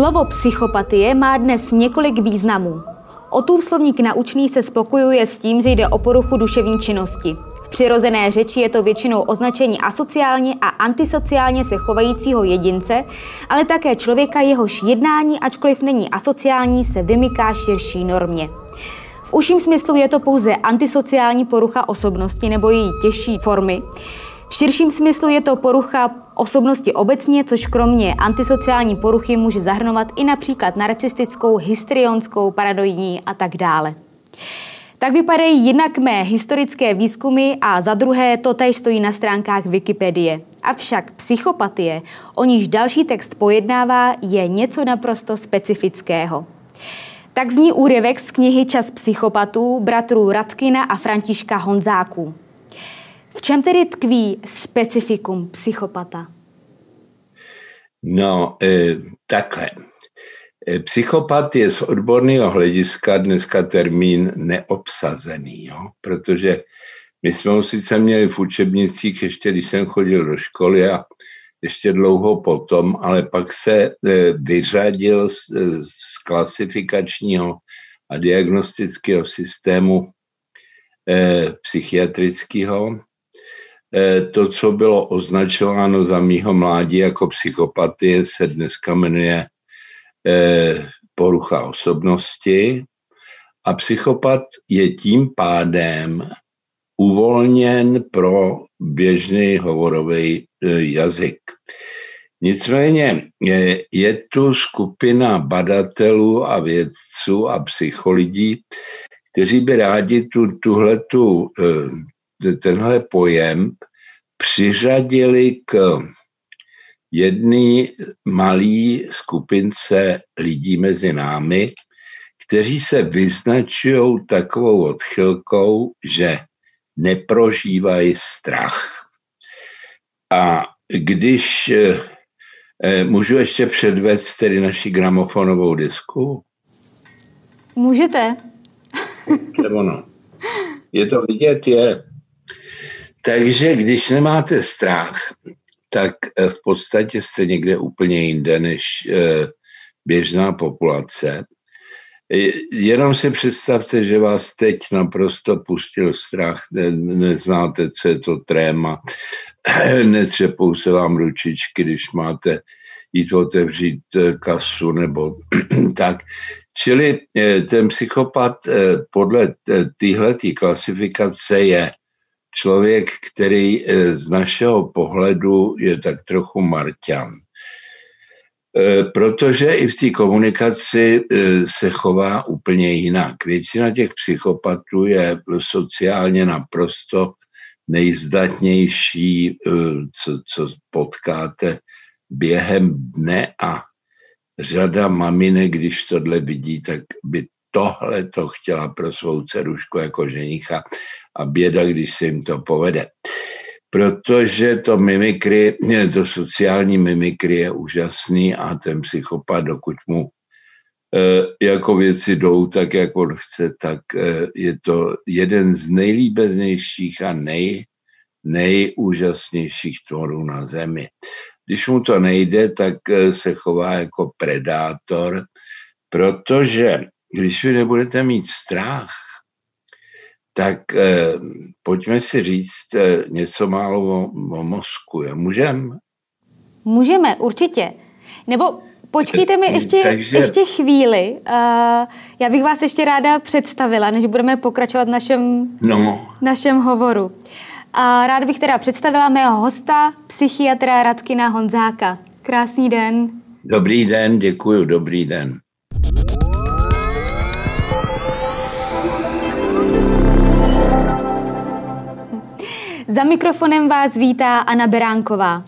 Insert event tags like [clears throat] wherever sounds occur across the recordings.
Slovo psychopatie má dnes několik významů. Otův slovník naučný se spokojuje s tím, že jde o poruchu duševní činnosti. V přirozené řeči je to většinou označení asociálně a antisociálně se chovajícího jedince, ale také člověka, jehož jednání, ačkoliv není asociální, se vymyká širší normě. V užším smyslu je to pouze antisociální porucha osobnosti nebo její těžší formy. V širším smyslu je to porucha osobnosti obecně, což kromě antisociální poruchy může zahrnovat i například narcistickou, histrionskou, paradoidní a tak dále. Tak vypadají jednak mé historické výzkumy a za druhé to též stojí na stránkách Wikipedie. Avšak psychopatie, o níž další text pojednává, je něco naprosto specifického. Tak zní úryvek z knihy Čas psychopatů bratrů Radkina a Františka Honzáků. Čem tedy tkví specifikum psychopata? No, e, takhle. E, psychopat je z odborného hlediska dneska termín neobsazený, jo? protože my jsme ho sice měli v učebnicích, ještě když jsem chodil do školy a ještě dlouho potom, ale pak se e, vyřadil z, e, z klasifikačního a diagnostického systému e, psychiatrického to, co bylo označováno za mýho mládí jako psychopatie, se dneska jmenuje eh, porucha osobnosti. A psychopat je tím pádem uvolněn pro běžný hovorový eh, jazyk. Nicméně je, je tu skupina badatelů a vědců a psycholidí, kteří by rádi tu, tuhletu tenhle pojem přiřadili k jedné malé skupince lidí mezi námi, kteří se vyznačují takovou odchylkou, že neprožívají strach. A když eh, můžu ještě předvést tedy naši gramofonovou disku? Můžete. Ono. Je to vidět, je. Takže když nemáte strach, tak eh, v podstatě jste někde úplně jinde než eh, běžná populace. Jenom si představte, že vás teď naprosto pustil strach, ne, neznáte, co je to tréma, netřepou se vám ručičky, když máte jít otevřít eh, kasu nebo [clears throat] tak. Čili ten psychopat podle téhle klasifikace je člověk, který eh, z našeho pohledu je tak trochu marťan. Eh, protože i v té komunikaci eh, se chová úplně jinak. Většina těch psychopatů je sociálně naprosto nejzdatnější, co, co potkáte během dne a řada maminek, když tohle vidí, tak by tohle to chtěla pro svou dcerušku jako ženicha a běda, když se jim to povede. Protože to mimikry, to sociální mimikry je úžasný a ten psychopat, dokud mu e, jako věci jdou tak, jak on chce, tak e, je to jeden z nejlíbeznějších a nej, nejúžasnějších tvorů na zemi. Když mu to nejde, tak e, se chová jako predátor, protože když vy nebudete mít strach, tak eh, pojďme si říct eh, něco málo o, o mozku. Můžeme? Můžeme, určitě. Nebo počkejte mi ještě, Takže... ještě chvíli. Uh, já bych vás ještě ráda představila, než budeme pokračovat v našem, no. našem hovoru. A ráda bych teda představila mého hosta, psychiatra Radkina Honzáka. Krásný den. Dobrý den, děkuji, dobrý den. Za mikrofonem vás vítá Anna Beránková.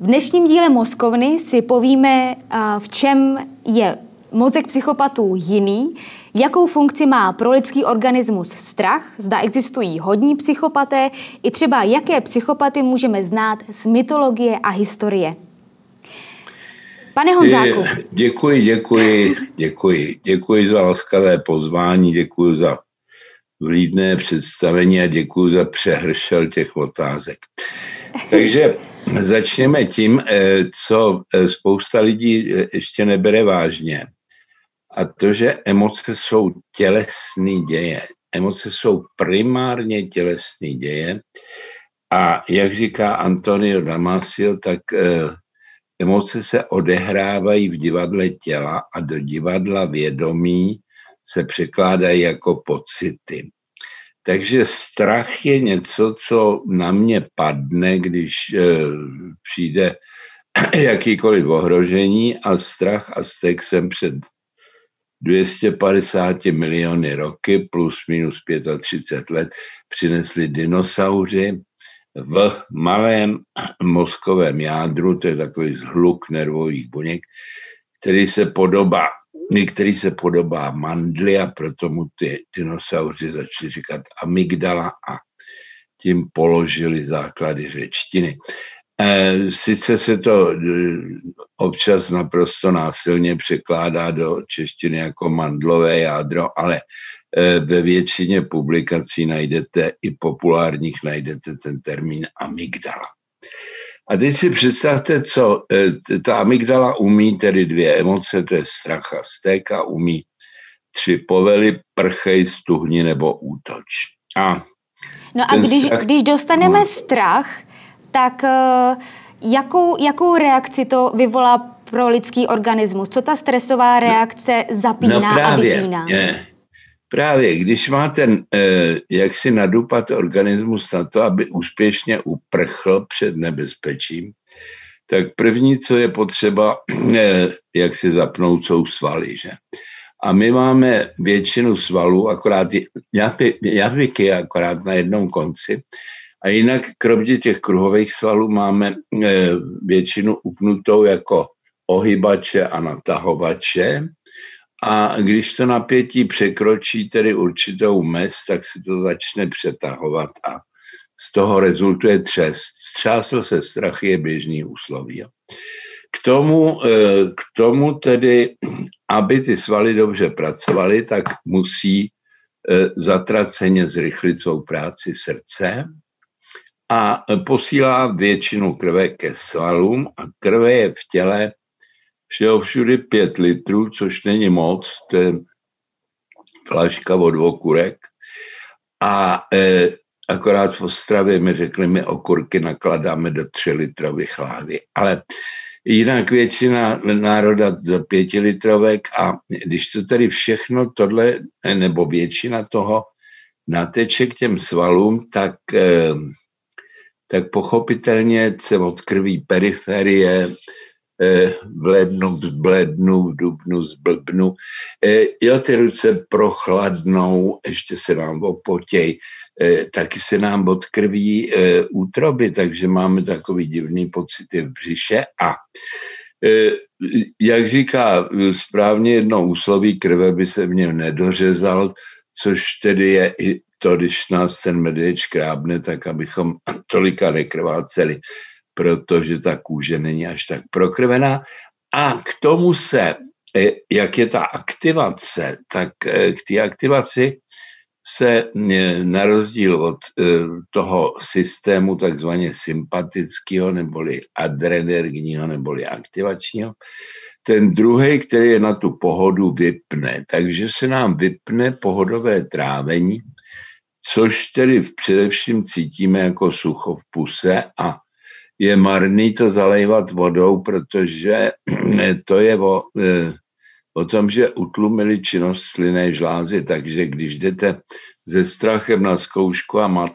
V dnešním díle Mozkovny si povíme, v čem je mozek psychopatů jiný, jakou funkci má pro lidský organismus strach, zda existují hodní psychopaté, i třeba jaké psychopaty můžeme znát z mytologie a historie. Pane Honzáku. Děkuji, děkuji, děkuji. Děkuji za laskavé pozvání, děkuji za vlídné představení a děkuji za přehršel těch otázek. [laughs] Takže začněme tím, eh, co eh, spousta lidí eh, ještě nebere vážně. A to, že emoce jsou tělesný děje. Emoce jsou primárně tělesný děje. A jak říká Antonio Damasio, tak emoce se odehrávají v divadle těla a do divadla vědomí se překládají jako pocity. Takže strach je něco, co na mě padne, když e, přijde [clears throat] jakýkoliv ohrožení a strach a stek jsem před 250 miliony roky plus minus 35 let přinesli dinosauři v malém [clears throat] mozkovém jádru, to je takový zhluk nervových buněk, který se podobá který se podobá mandli a proto mu ty dinosauři začali říkat amygdala a tím položili základy řečtiny. E, sice se to e, občas naprosto násilně překládá do češtiny jako mandlové jádro, ale e, ve většině publikací najdete i populárních najdete ten termín amygdala. A teď si představte, co e, ta amygdala umí, tedy dvě emoce, to je strach a stek a umí tři povely, prchej, stuhni nebo útoč. A no a když, strach... když dostaneme no. strach, tak e, jakou, jakou reakci to vyvolá pro lidský organismus? Co ta stresová no, reakce zapíná no právě, a vypíná? Je. Právě, když má ten, eh, jak si nadupat organismus na to, aby úspěšně uprchl před nebezpečím, tak první, co je potřeba, [clears throat] eh, jak si zapnout, jsou svaly. Že? A my máme většinu svalů, akorát jazyky akorát na jednom konci. A jinak, kromě těch kruhových svalů, máme eh, většinu upnutou jako ohybače a natahovače a když to napětí překročí tedy určitou mez, tak se to začne přetahovat a z toho rezultuje třes. Třásl se strach je běžný úsloví. K tomu, eh, k tomu tedy, aby ty svaly dobře pracovaly, tak musí eh, zatraceně zrychlit svou práci srdce a posílá většinu krve ke svalům a krve je v těle všeho všudy pět litrů, což není moc, to je flaška od okurek. A e, akorát v Ostravě mi řekli, my okurky nakladáme do tři litrových láhví. Ale jinak většina národa do pětilitrovek a když to tady všechno tohle, nebo většina toho nateče k těm svalům, tak, e, tak pochopitelně se odkrví periferie, v lednu zblednu, v dubnu zblbnu. Eh, jo, ty ruce prochladnou, ještě se nám opotěj, eh, taky se nám odkrví útroby, takže máme takový divný pocity v břiše a jak říká správně jedno úsloví, krve by se v něm nedořezal, což tedy je i to, když nás ten medvěd krábne, tak abychom tolika nekrváceli protože ta kůže není až tak prokrvená. A k tomu se, e, jak je ta aktivace, tak e, k té aktivaci se e, na rozdíl od toho systému takzvaně sympatického neboli adrenergního neboli aktivačního, ten druhý, který je na tu pohodu, vypne. Takže se nám vypne pohodové trávení, což tedy především cítíme jako sucho v puse a je marný to zalejvat vodou, protože [clears throat] to je o, e, o tom, že utlumili činnost slinné žlázy, takže když jdete se strachem na zkoušku a máte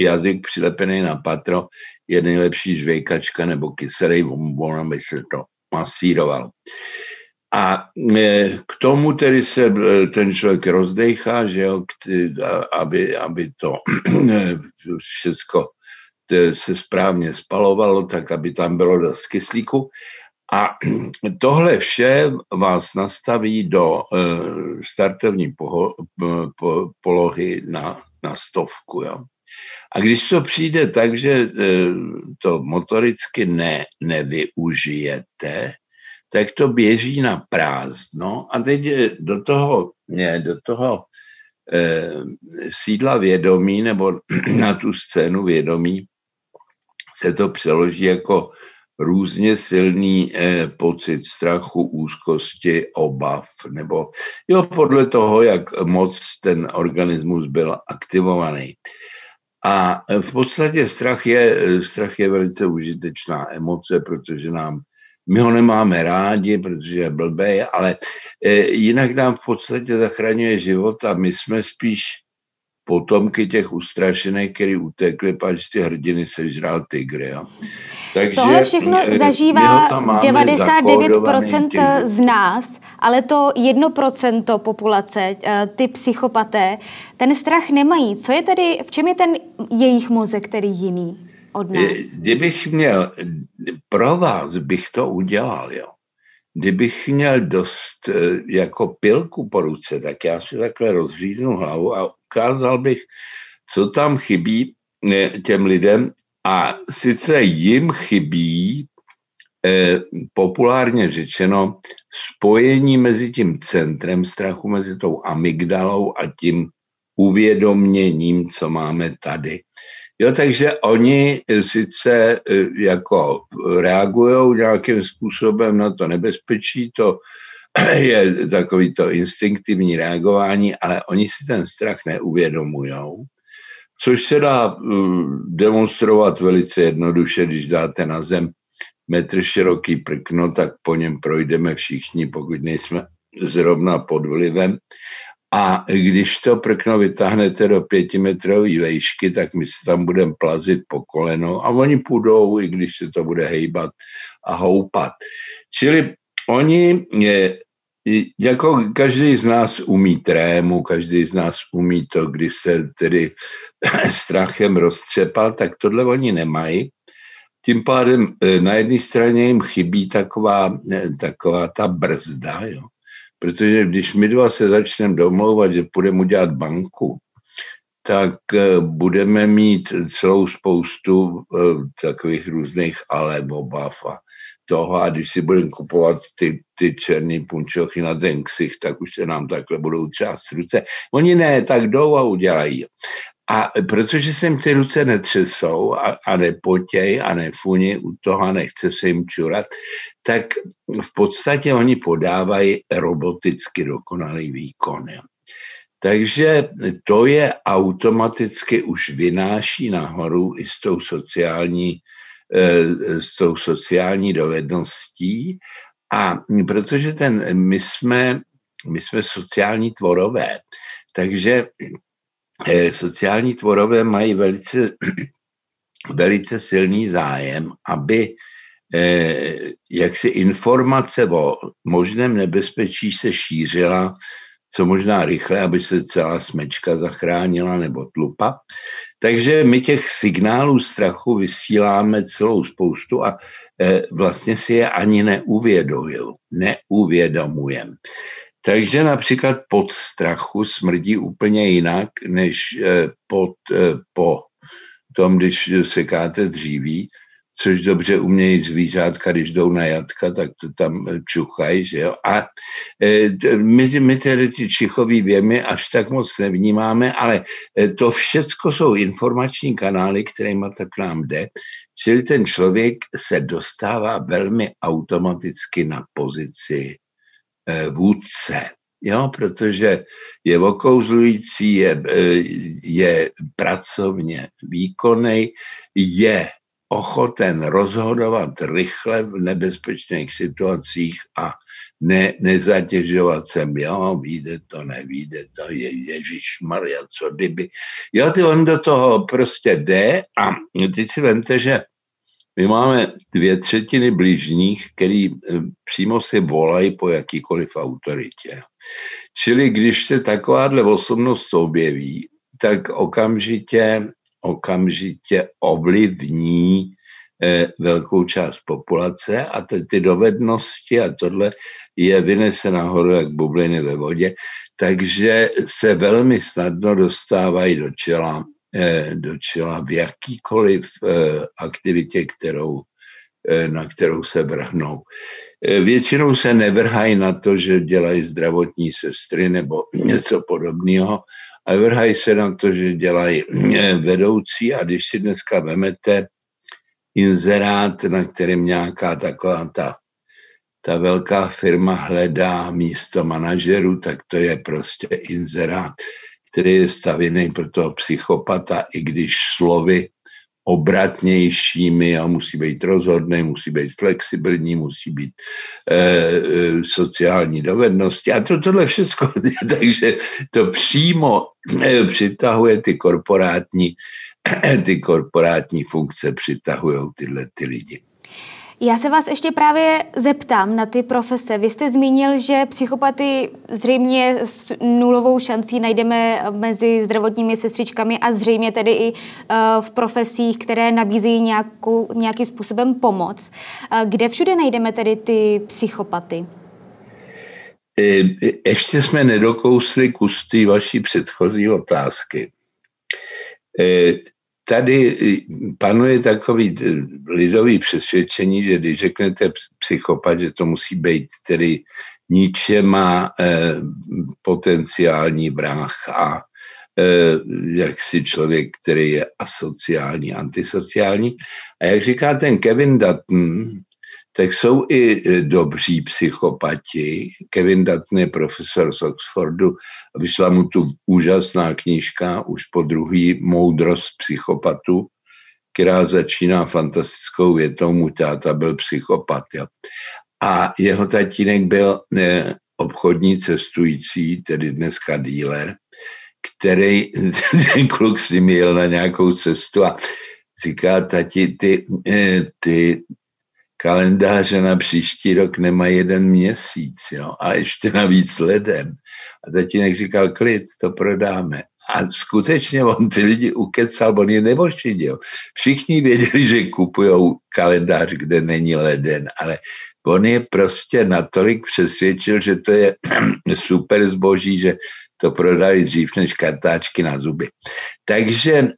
jazyk přilepený na patro, je nejlepší žvejkačka nebo kyselý bonbon, aby se to masíroval. A e, k tomu tedy se e, ten člověk rozdechá, že jo, aby, aby to [clears throat] všechno se správně spalovalo, tak aby tam bylo dost kyslíku. A [clears throat] tohle vše vás nastaví do eh, startovní polohy na, na stovku. Jo. A když to přijde tak, že eh, to motoricky ne, nevyužijete, tak to běží na prázdno a teď do toho, ne, do toho eh, sídla vědomí nebo [clears throat] na tu scénu vědomí se to přeloží jako různě silný eh, pocit strachu, úzkosti, obav, nebo jo, podle toho, jak moc ten organismus byl aktivovaný. A v podstatě strach je, strach je velice užitečná emoce, protože nám, my ho nemáme rádi, protože je blbý, ale eh, jinak nám v podstatě zachraňuje život a my jsme spíš potomky těch ustrašených, který utekli, pač ty hrdiny sežral tygry. Jo. Takže Tohle všechno zažívá 99% z nás, ale to 1% populace, eh, ty psychopaté, ten strach nemají. Co je tedy, v čem je ten jejich mozek, který jiný od nás? Kdybych měl, pro vás bych to udělal, jo. Kdybych měl dost eh, jako pilku po ruce, tak já si takhle rozříznu hlavu a ukázal bych, co tam chybí eh, těm lidem a sice jim chybí eh, populárně řečeno spojení mezi tím centrem strachu, mezi tou amygdalou a tím uvědoměním, co máme tady. Jo, takže oni sice eh, jako reagují nějakým způsobem na to nebezpečí, to [clears throat] je takový to instinktivní reagování, ale oni si ten strach neuvědomují což se dá mm, demonstrovat velice jednoduše, když dáte na zem metr široký prkno, tak po něm projdeme všichni, pokud nejsme zrovna pod vlivem. A když to prkno vytáhnete do pětimetrové vejšky, tak my se tam budeme plazit po koleno a oni půjdou, i když se to bude hejbat a houpat. Čili oni je, jako každý z nás umí trému, každý z nás umí to, když se tedy [laughs] strachem roztřepal, tak tohle oni nemají. Tím pádem e, na jedné straně jim chybí taková, e, taková ta brzda, jo. Protože když my dva se začneme domlouvat, že půjdeme udělat banku, tak e, budeme mít celou spoustu takových různých ale obav a toho a když si budeme kupovat ty, ty černý punčochy na ten ksich, tak už se nám takhle budou třást ruce. Oni ne, tak jdou a udělají. A protože se jim ty ruce netřesou a, a nepotěj a nefuni u toho a nechce se jim čurat, tak v podstatě oni podávají roboticky dokonalý výkon. Takže to je automaticky už vynáší nahoru i s tou sociální, eh, s tou sociální dovedností. A protože ten, my jsme, my jsme sociální tvorové, takže sociální tvorové mají velice, [clears throat] velice silný zájem, aby eh, jak si informace o možném nebezpečí se šířila co možná rychle, aby se celá smečka zachránila nebo tlupa. Takže my těch signálů strachu vysíláme celou spoustu a eh, vlastně si je ani neuvědomujem. Neuvědomujem. Takže například pod strachu smrdí úplně jinak, než eh, pod, eh, po tom, když sekáte dříví, což dobře umějí zvířátka, když jdou na jatka, tak to tam čuchají, že jo. A eh, my, my tedy ty čichový věmy až tak moc nevnímáme, ale to všecko jsou informační kanály, kterými tak nám jde, čili ten člověk se dostává velmi automaticky na pozici Eh, vůdce, jo, protože je okouzlující, je, eh, je pracovně výkonný, je ochoten rozhodovat rychle v nebezpečných situacích a ne, nezatěžovat se, jo, vyjde to, nevíde to, je Ježíš Maria, co kdyby. Jo, ty on do toho prostě jde a teď si vemte, že my máme dvě třetiny blížních, který eh, přímo si volají po jakýkoliv autoritě. Čili když se takováhle osobnost objeví, tak okamžitě, okamžitě ovlivní eh, velkou část populace a ty, ty dovednosti a tohle je vynese nahoru jak bubliny ve vodě, takže se velmi snadno dostávají do čela do čela v jakýkoliv eh, aktivitě, kterou, eh, na kterou se vrhnou. Většinou se nevrhají na to, že dělají zdravotní sestry nebo [clears throat] něco podobného, ale vrhají se na to, že dělají vedoucí a když si dneska vemete, inzerát, na kterém nějaká taková ta, ta velká firma hledá místo manažeru, tak to je prostě inzerát, který je stavěný pro toho psychopata, i když slovy obratnějšími a musí být rozhodný, musí být flexibilní, musí být e, e, sociální dovednosti a to, tohle všechno. [laughs] Takže to přímo e, přitahuje ty korporátní, [clears throat] ty korporátní funkce, přitahují tyhle ty lidi. Já se vás ještě právě zeptám na ty profese. Vy jste zmínil, že psychopaty zřejmě s nulovou šancí najdeme mezi zdravotními sestřičkami a zřejmě tedy i eh, v profesích, které nabízejí nějakým způsobem pomoc. Eh, kde všude najdeme tedy ty psychopaty? Eh, ještě jsme nedokousli kus té vaší předchozí otázky tady panuje takový lidový přesvědčení, že když řeknete psychopat, že to musí být tedy ničema eh, potenciální brácha, eh, jaksi člověk, který je asociální, antisociální. A jak říká ten Kevin Dutton, tak jsou i e, dobří psychopati. Kevin Dutton je profesor z Oxfordu a vyšla mu tu úžasná knížka už po druhý Moudrost psychopatu, která začíná fantastickou větou, mu táta byl psychopat. Ja. A jeho tatínek byl ne, obchodní cestující, tedy dneska díler, který [laughs] ten kluk si jel na nějakou cestu a říká, tati, ty, e, ty kalendáře na příští rok nemá jeden měsíc, jo, a ještě navíc leden. A tatínek říkal, klid, to prodáme. A skutečně on ty lidi ukecal, on je nevošidil. Všichni věděli, že kupují kalendář, kde není leden, ale on je prostě natolik přesvědčil, že to je [clears throat] super zboží, že to prodali dřív než kartáčky na zuby. Takže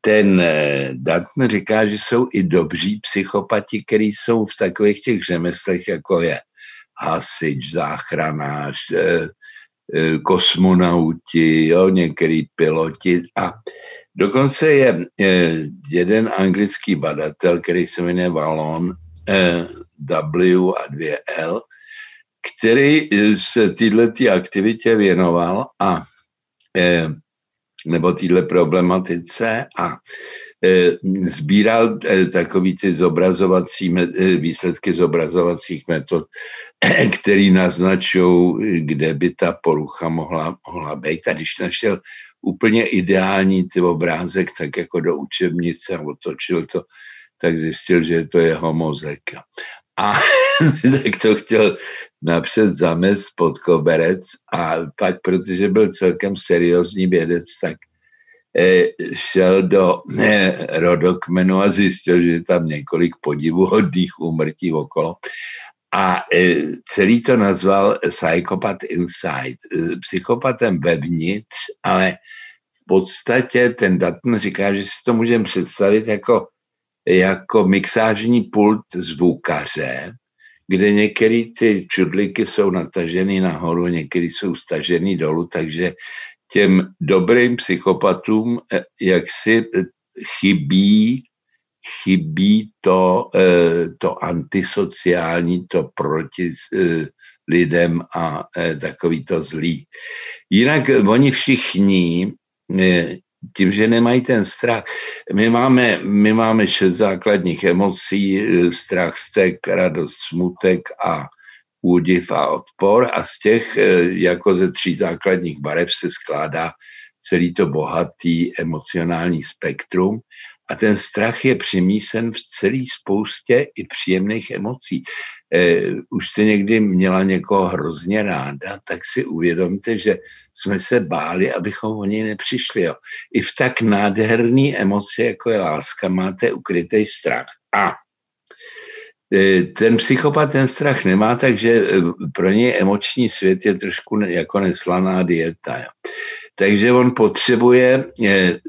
ten eh, Dutton říká, že jsou i dobří psychopati, kteří jsou v takových těch řemeslech, jako je hasič, záchranář, eh, eh, kosmonauti, jo, některý piloti a dokonce je jeden anglický badatel, který se jmenuje Valon, W a 2L, který eh, se této aktivitě věnoval a eh, nebo této problematice a eh, sbíral takový ty zobrazovací, výsledky zobrazovacích metod, [clears throat] který naznačují, kde by ta porucha mohla, mohla být. A když našel úplně ideální ty obrázek, tak jako do učebnice a otočil to, tak zjistil, že to je mozek. A [laughs] tak to chtěl napřed zamest pod koberec a pak, protože byl celkem seriózní vědec, tak eh, šel do eh, rodokmenu a zjistil, že je tam několik podivuhodných úmrtí okolo. A eh, celý to nazval Psychopath Inside, psychopatem vevnitř, ale v podstatě ten Dutton říká, že si to můžeme představit jako, jako mixážní pult zvukaře, kde některé ty čudliky jsou nataženy nahoru, některé jsou staženy dolů, takže těm dobrým psychopatům eh, jak si eh, chybí, chybí to, eh, to antisociální, to proti lidem a takový to zlý. Jinak oni všichni tím, že nemají ten strach. My máme, my máme šest základních emocí, eh, strach, stek, radost, smutek a údiv a odpor a z těch eh, jako ze tří základních barev se skládá celý to bohatý emocionální spektrum a ten strach je přimísen v celé spoustě i příjemných emocí. Eh, už jste někdy měla někoho hrozně ráda, tak si uvědomte, že jsme se báli, abychom o něj nepřišli. Jo. I v tak nádherný emoci, jako je láska, máte ukrytý strach. A eh, ten psychopat ten strach nemá, takže eh, pro něj emoční svět je trošku jako neslaná dieta. Jo. Takže on potřebuje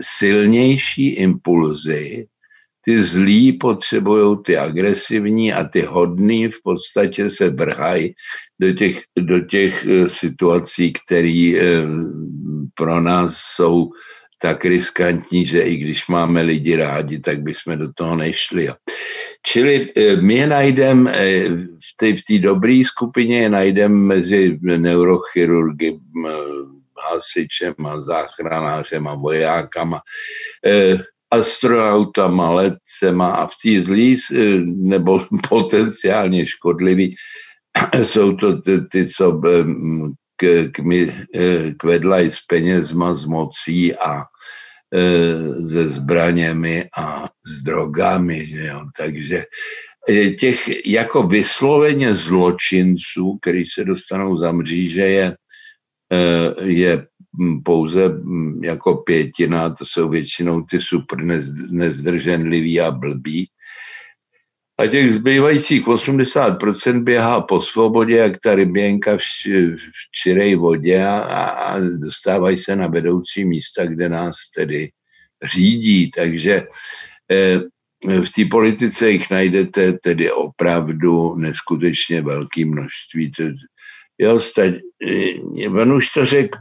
silnější impulzy, ty zlí potřebují ty agresivní a ty hodný v podstatě se vrhají do těch, do těch eh, situací, které eh, pro nás jsou tak riskantní, že i když máme lidi rádi, tak bychom do toho nešli. Čili e, my je najdeme v té, v té dobré skupině, je najdeme mezi neurochirurgy, hasičema, záchranářema, vojákama, astronautama, letcema a v té zlý nebo [laughs] potenciálně škodlivý [clears throat] jsou to ty, ty co k, k, e, kvedlají s penězma, s mocí a se zbraněmi a s drogami. Že jo? Takže těch jako vysloveně zločinců, kteří se dostanou za mříže, je, je pouze jako pětina, to jsou většinou ty super nezdrženliví a blbí. A těch zbývajících 80% běhá po svobodě, jak ta ryběnka v, v čirej vodě a, a dostávají se na vedoucí místa, kde nás tedy řídí. Takže eh, v té politice jich najdete tedy opravdu neskutečně velké množství. Jo, stať, on už to řekl,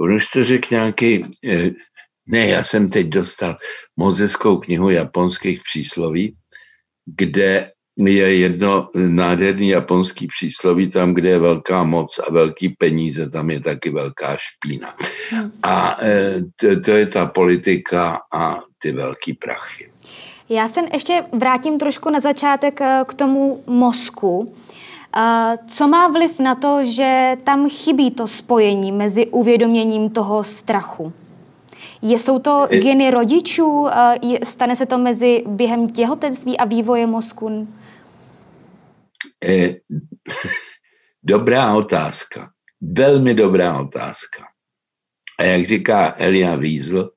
on už to řekl nějaký, eh, ne, já jsem teď dostal mozeskou knihu japonských přísloví, kde je jedno nádherný japonský přísloví, tam, kde je velká moc a velký peníze, tam je taky velká špína. Hmm. A e, to, to je ta politika a ty velký prachy. Já se ještě vrátím trošku na začátek e, k tomu mozku. Co má vliv na to, že tam chybí to spojení mezi uvědoměním toho strachu? Jsou to geny rodičů? Stane se to mezi během těhotenství a vývoje mozku? Eh, [laughs] dobrá otázka. Velmi dobrá otázka. A jak říká Elia Wiesel,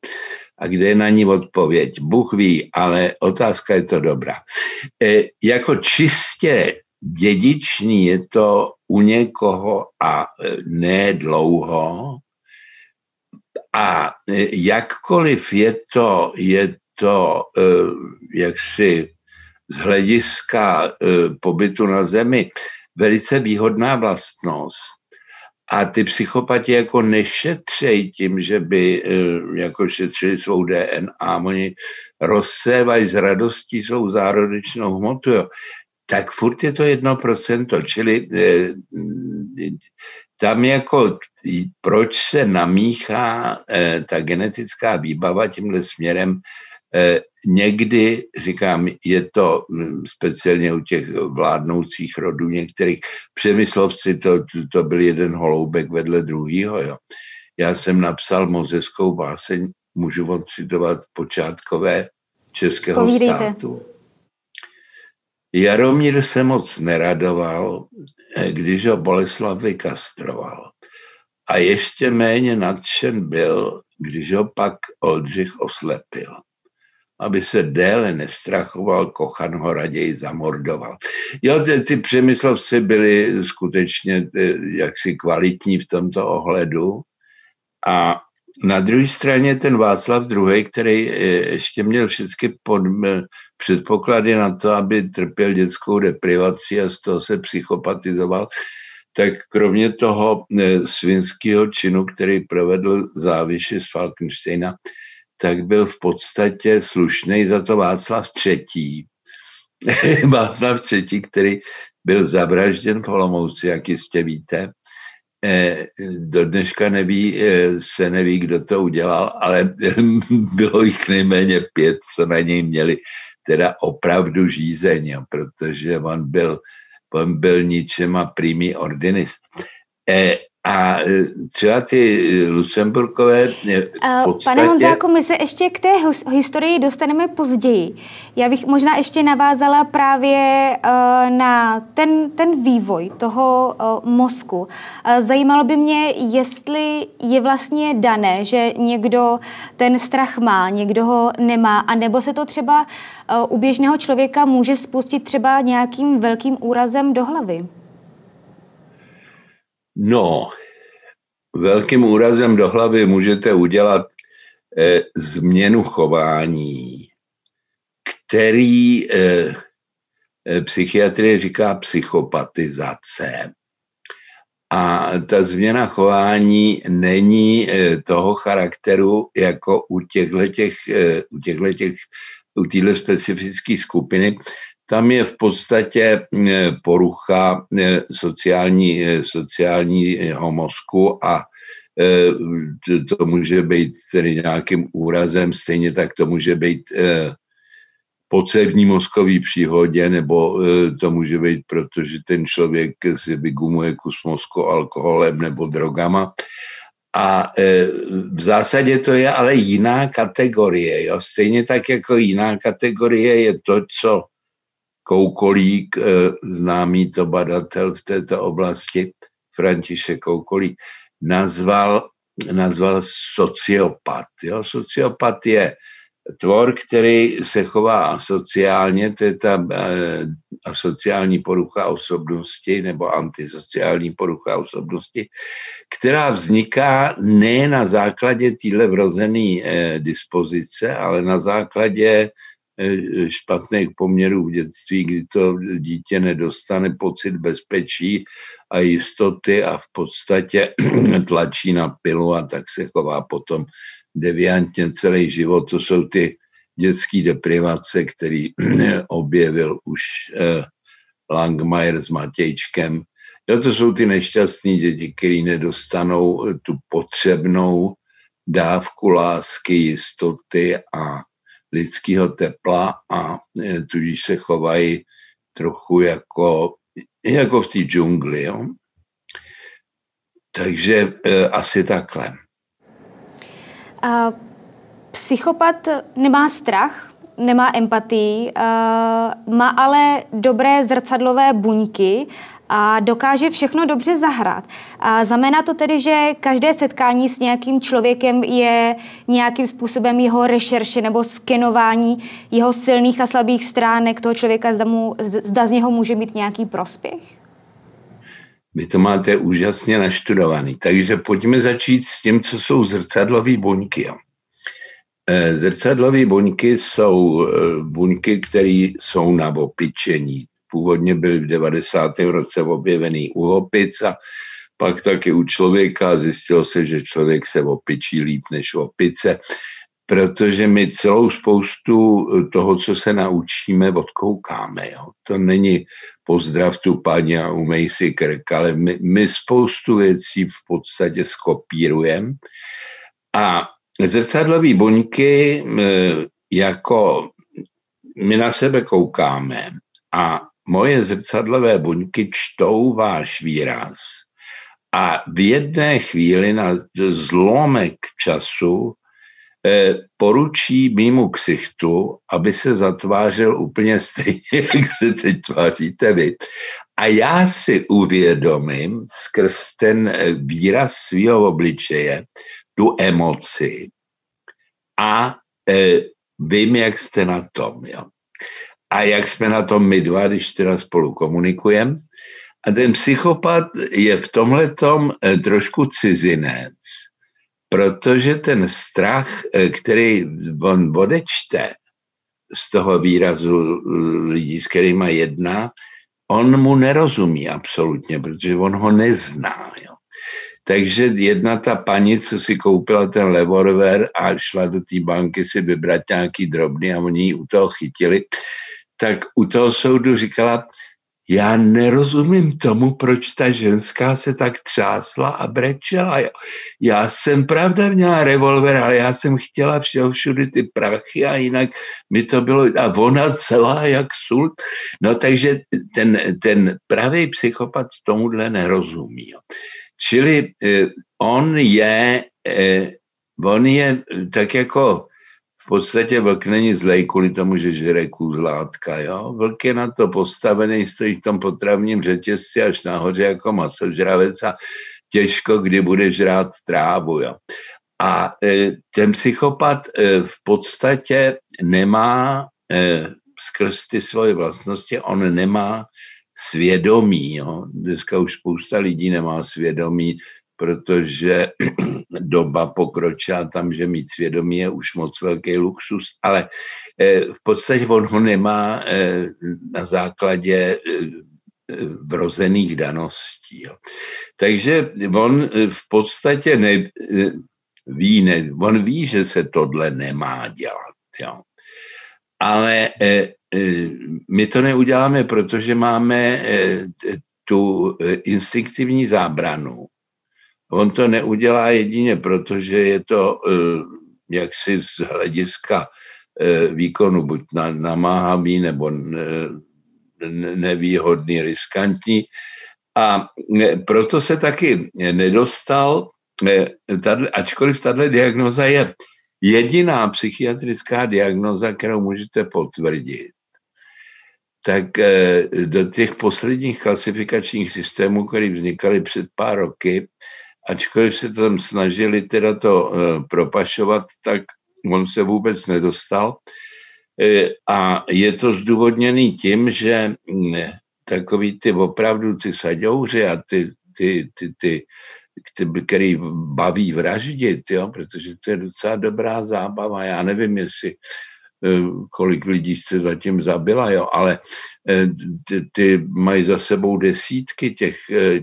a kde je na ní odpověď? Bůh ví, ale otázka je to dobrá. E, jako čistě dědičný je to u někoho a ne dlouho, a e, jakkoliv je to, je to e, jaksi z hlediska e, pobytu na zemi velice výhodná vlastnost, a ty psychopati jako nešetřejí tím, že by jako šetřili svou DNA, oni rozsévají z radostí svou zárodečnou hmotu, jo. Tak furt je to jedno procento, čili tam jako proč se namíchá eh, ta genetická výbava tímhle směrem, eh, někdy, říkám, je to hm, speciálně u těch vládnoucích rodů některých, přemyslovci, to, to byl jeden holoubek vedle druhého. Jo. Já jsem napsal mozeskou báseň, můžu vám citovat počátkové českého Povídejte. státu. Jaromír se moc neradoval, eh, když ho Boleslav vykastroval. A ještě méně nadšen byl, když ho pak Oldřich oslepil. Aby se déle nestrachoval, Kochan ho raději zamordoval. Jo, ty, ty přemyslovci byli skutečně eh, jaksi kvalitní v tomto ohledu. A na druhé straně ten Václav II., který eh, ještě měl všechny pod, předpoklady na to, aby trpěl dětskou deprivací a z toho se psychopatizoval, tak kromě toho eh, svinského činu, který provedl záviši z Falkensteina, tak byl v podstatě slušný za to Václav III. [laughs] Václav III., který byl zavražděn v Olomouci, jak jistě víte. Eh, do dneška neví, eh, se neví, kdo to udělal, ale [laughs] bylo jich nejméně pět, co na něj měli teda opravdu žízeň, protože on byl on byl ničem a prými ordinis. E, a e, třeba ty Lucemburkové e, v podstatě... Pane Honzáku, my se ještě k té historii dostaneme později. Já bych možná ještě navázala právě na ten, ten vývoj toho mozku. Zajímalo by mě, jestli je vlastně dané, že někdo ten strach má, někdo ho nemá, anebo se to třeba u běžného člověka může spustit třeba nějakým velkým úrazem do hlavy. No, velkým úrazem do hlavy můžete udělat eh, změnu chování, který eh, eh, psychiatrie říká psychopatizace. A ta změna chování není toho charakteru jako u těchto těch, u těchto těch, u specifické skupiny. Tam je v podstatě porucha sociální, sociálního mozku a to může být tedy nějakým úrazem, stejně tak to může být pocevní mozkový příhodě, nebo to může být, protože ten člověk si vygumuje kus mozku alkoholem nebo drogama. A v zásadě to je ale jiná kategorie. Jo? Stejně tak jako jiná kategorie je to, co Koukolík, e, známý to badatel v této oblasti, František Koukolík, nazval, nazval sociopat. Jo? Sociopat je tvor, který se chová asociálně, to je ta eh, asociální porucha osobnosti nebo antisociální porucha osobnosti, která vzniká ne na základě téhle vrozené eh, dispozice, ale na základě eh, špatných poměrů v dětství, kdy to dítě nedostane pocit bezpečí a jistoty a v podstatě [clears throat] tlačí na pilu a tak se chová potom deviantně celý život. To jsou ty dětské deprivace, který [clears throat] objevil už eh, Langmajer s Matějčkem. Jo, to jsou ty nešťastní děti, které nedostanou tu potřebnou dávku lásky, jistoty a lidského tepla a eh, tudíž se chovají trochu jako, jako v té džungli. Jo? Takže e, asi takhle. Psychopat nemá strach, nemá empatii, má ale dobré zrcadlové buňky a dokáže všechno dobře zahrát. A znamená to tedy, že každé setkání s nějakým člověkem je nějakým způsobem jeho rešerše nebo skenování jeho silných a slabých stránek toho člověka, zda, mu, zda z něho může mít nějaký prospěch? Vy to máte úžasně naštudovaný. Takže pojďme začít s tím, co jsou zrcadlové buňky. Eh, zrcadlové buňky jsou eh, buňky, které jsou na opičení. Původně byly v 90. roce objevený u opic a pak taky u člověka zjistilo se, že člověk se opičí líp než opice protože my celou spoustu toho, co se naučíme, odkoukáme. Jo. To není pozdrav tu paní a umej si krk, ale my, my spoustu věcí v podstatě skopírujeme. A zrcadlové buňky jako my na sebe koukáme a moje zrcadlové buňky čtou váš výraz a v jedné chvíli na zlomek času Eh, poručí mýmu ksichtu, aby se zatvářel úplně stejně, [laughs] jak se teď tváříte vy. A já si uvědomím skrz ten eh, výraz svého obličeje tu emoci a e, vím, jak jste na tom. Jo. A jak jsme na tom my dva, když teda spolu komunikujeme. A ten psychopat je v tomhle trošku cizinec protože ten strach, eh, který on odečte z toho výrazu eh, lidí, s kterými jedná, on mu nerozumí absolutně, protože on ho nezná. Jo. Takže jedna ta paní, co si koupila ten revolver a šla do té banky si vybrat nějaký drobný a oni ji u toho chytili, tak u toho soudu říkala, já nerozumím tomu, proč ta ženská se tak třásla a brečela. Já jsem pravda měla revolver, ale já jsem chtěla všeho všude ty prachy a jinak mi to bylo, a ona celá jak sůl. No takže ten, ten pravý psychopat tomuhle nerozumí. Čili eh, on je, eh, on je tak jako v podstatě vlk není zlej kvůli tomu, že žere kůzlátka. Jo? Vlk je na to postavený, stojí v tom potravním řetězci až nahoře jako masožravec a těžko kdy bude žrát trávu. Jo? A e, ten psychopat e, v podstatě nemá e, skrz ty svoje vlastnosti, on nemá svědomí. Jo? Dneska už spousta lidí nemá svědomí, protože [clears throat] doba pokročila tam, že mít svědomí je už moc velký luxus, ale eh, v podstatě on ho nemá eh, na základě eh, vrozených daností. Takže on v podstatě ne, ví, ne, on ví, že se tohle nemá dělat. Jo. Ale my to neuděláme, protože máme tu instinktivní zábranu. On to neudělá jedině, protože je to jaksi z hlediska Eh, výkonu buď namáhavý nebo nevýhodný, riskantní. A eh, proto se taky nedostal, eh, ačkoliv tato diagnoza je jediná psychiatrická diagnoza, kterou můžete potvrdit, tak do těch posledních klasifikačních systémů, které vznikaly před pár roky, ačkoliv se tam snažili teda to propašovat, tak on se vůbec nedostal. E, a je to zdůvodněný tím, že mm, takový ty opravdu ty saďouři a ty, ty, ty, ty, který baví vraždit, jo, protože to je docela dobrá zábava. Já nevím, jestli e, kolik lidí se zatím zabila, jo, ale ty, ty mají za sebou desítky těch,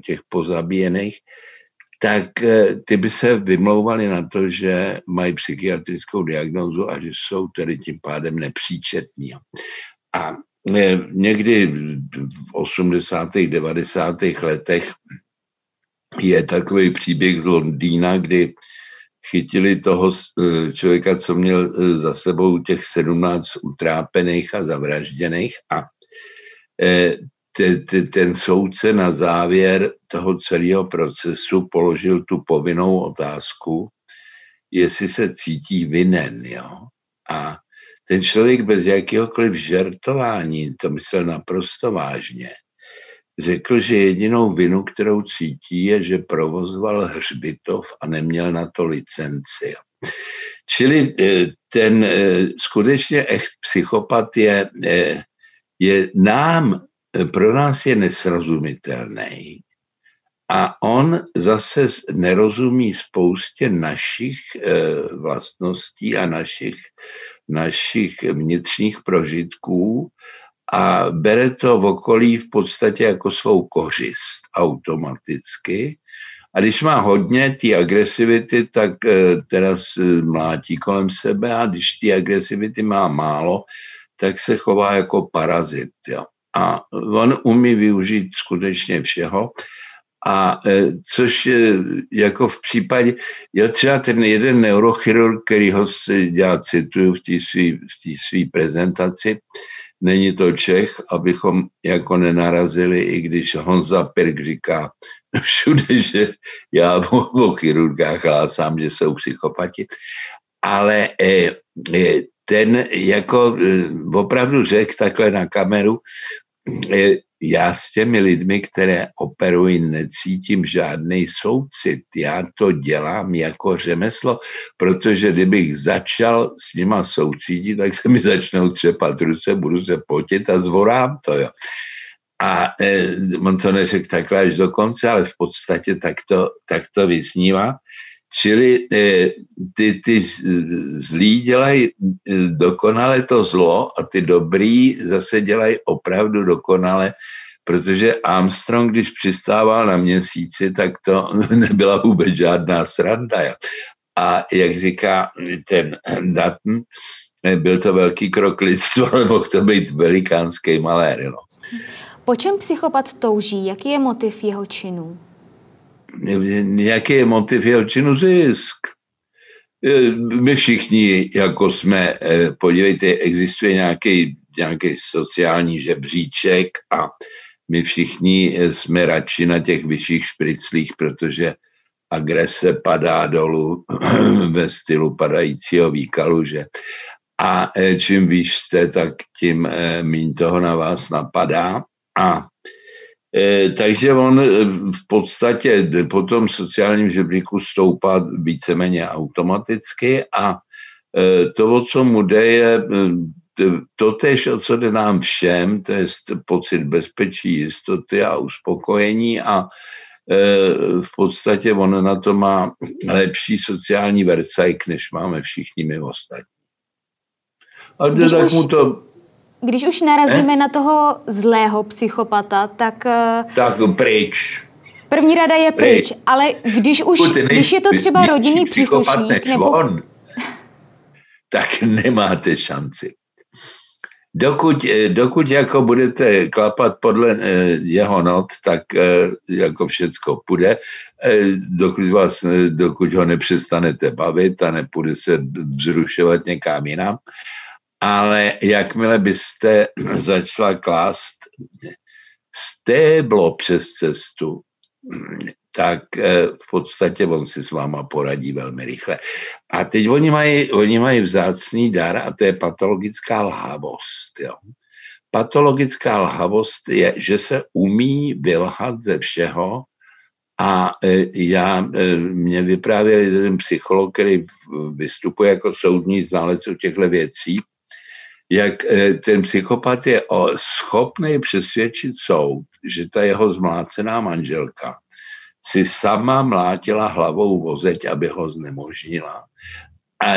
těch pozabíjených tak eh, ty by se vymlouvali na to, že mají psychiatrickou diagnózu a že jsou tedy tím pádem nepříčetní. A eh, někdy v 80. 90. letech je takový příběh z Londýna, kdy chytili toho eh, člověka, co měl za sebou těch 17 utrápených a zavražděných a ten soudce na závěr toho celého procesu položil tu povinnou otázku, jestli se cítí vinen. Jo? A ten člověk bez jakéhokoliv žertování, to myslel naprosto vážně, řekl, že jedinou vinu, kterou cítí, je, že provozoval hřbitov a neměl na to licenci. Čili eh, ten eh, skutečně echt psychopat je, eh, je nám pro nás je nesrozumitelný a on zase nerozumí spoustě našich eh, vlastností a našich, našich vnitřních prožitků a bere to v okolí v podstatě jako svou kořist automaticky. A když má hodně té agresivity, tak eh, teda mlátí kolem sebe a když té agresivity má málo, tak se chová jako parazit. Jo a on umí využít skutečně všeho. A e, což jako v případě, já třeba ten jeden neurochirurg, který ho já cituju v té své prezentaci, není to Čech, abychom jako nenarazili, i když Honza Pirk říká [laughs] všude, že já o, o chirurgách hlásám, že jsou psychopati, ale e, e, ten jako e, opravdu řekl takhle na kameru, e, já s těmi lidmi, které operují, necítím žádný soucit. Já to dělám jako řemeslo, protože kdybych začal s nima soucítit, tak se mi začnou třepat ruce, budu se potit a zvorám to. Jo. A e, on to neřekl takhle až do konce, ale v podstatě tak to, tak to vysnívá. Čili eh, ty, ty zlí dělají eh, dokonale to zlo a ty dobrý zase dělají opravdu dokonale, protože Armstrong, když přistával na měsíci, tak to [laughs] nebyla vůbec žádná sranda. A jak říká ten Dutton, eh, byl to velký krok lidstva, ale mohl to být velikánský malér. No. Po čem psychopat touží? Jaký je motiv jeho činů? Jaký je motiv jeho činu zisk. E, my všichni, jako jsme, e, podívejte, existuje nějaký, nějaký sociální žebříček a my všichni jsme radši na těch vyšších špriclích, protože agrese padá dolů [clears throat] ve stylu padajícího výkalu, že a e, čím výš jste, tak tím méně toho na vás napadá. A takže on eh, v podstatě po tom sociálním žebříku stoupá víceméně automaticky a eh, to, o co mu jde, je to tež, o co jde nám všem, to je pocit bezpečí, jistoty a uspokojení a v podstatě on na to má lepší sociální vercajk, než máme všichni my ostatní. A tak mu to Když už narazíme eh? na toho zlého psychopata, tak... Tak pryč. První rada je pryč, pryč. ale když už, Kuty, když je to třeba rodinný příslušník... Nebo... On, tak [laughs] nemáte šanci. Dokud, eh, dokud jako budete klapat podle eh, jeho not, tak eh, jako všecko půjde. Dokud, vás, dokud ho nepřestanete bavit a nepůjde se vzrušovat někam jinam. Ale jakmile byste [clears throat] začala klást stéblo přes cestu, [clears throat] tak eh, v podstatě on si s váma poradí velmi rychle. A teď oni mají, oni mají vzácný dar a to je patologická lhavost. Jo. Patologická lhavost je, že se umí vylhat ze všeho a eh, já, eh, mě vyprávěl jeden psycholog, který vystupuje jako soudní znalec u těchto věcí, jak ten psychopat je schopný přesvědčit soud, že ta jeho zmlácená manželka si sama mlátila hlavou vozeť, aby ho znemožnila. A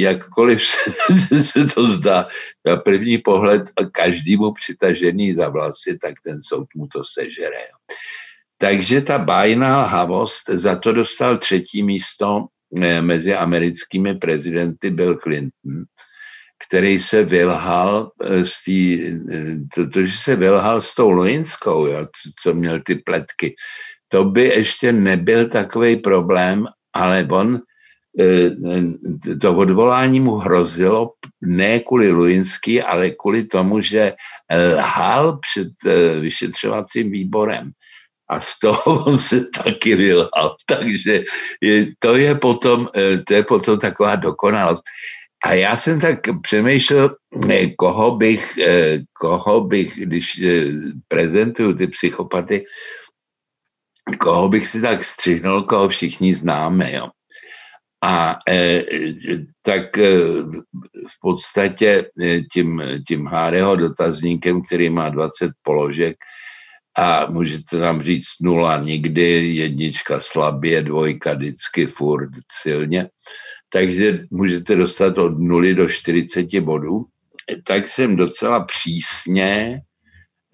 jakkoliv [laughs] se to zdá na první pohled každému přitažený za vlasy, tak ten soud mu to sežere. Takže ta bajná lhavost, za to dostal třetí místo eh, mezi americkými prezidenty Bill Clinton, který se vylhal eh, s tý, eh, to, to, že se vylhal s tou Loinskou, jo, co měl ty pletky, to by ještě nebyl takový problém, ale on eh, to odvolání mu hrozilo ne kvůli Luinský, ale kvůli tomu, že lhal před eh, vyšetřovacím výborem. A z toho [laughs] on se taky vylhal. Takže to je potom, eh, to je potom taková dokonalost. A já jsem tak přemýšlel, koho bych, koho bych, když prezentuju ty psychopaty, koho bych si tak střihnul, koho všichni známe. Jo. A e, tak v podstatě tím, tím Háreho dotazníkem, který má 20 položek, a můžete nám říct nula nikdy, jednička slabě, dvojka vždycky, furt silně. Takže můžete dostat od nuly do 40 bodů. Tak jsem docela přísně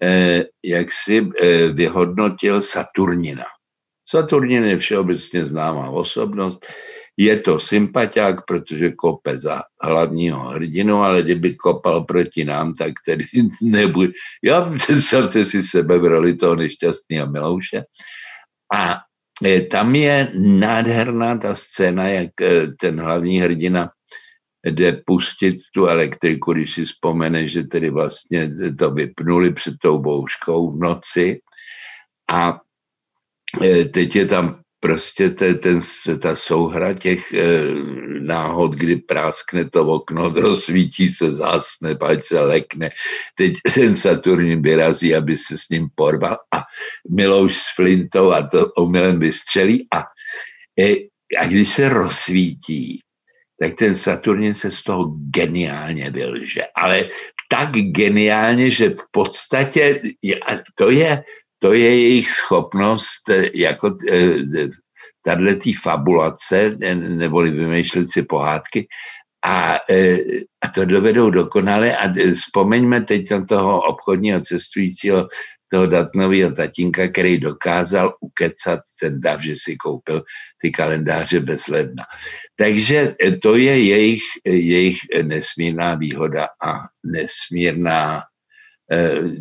Eh, jak si eh, vyhodnotil Saturnina. Saturnin je všeobecně známá osobnost, je to sympatiák, protože kope za hlavního hrdinu, ale kdyby kopal proti nám, tak tedy [laughs] nebude. Já představte si sebe v roli toho nešťastného Milouše. A tam je nádherná ta scéna, jak ten hlavní hrdina jde pustit tu elektriku, když si vzpomene, že tedy vlastně to vypnuli před tou bouškou v noci. A e, teď je tam prostě ten, ten, ta souhra těch e, náhod, kdy práskne to okno, [laughs] rozsvítí se, zásne, pať se lekne. Teď ten Saturn vyrazí, aby se s ním porval a Milouš s Flintou a to omylem vystřelí a, e, a když se rozsvítí, tak ten Saturnin se z toho geniálně vylže. Ale tak geniálně, že v podstatě to je, to je jejich schopnost eh, jako eh, tahle fabulace, eh, neboli vymýšlet si pohádky, a, a to dovedou dokonale. A vzpomeňme teď na toho obchodního cestujícího toho datnového tatínka, který dokázal ukecat ten dav, že si koupil ty kalendáře bez ledna. Takže to je jejich, jejich nesmírná výhoda a nesmírná eh,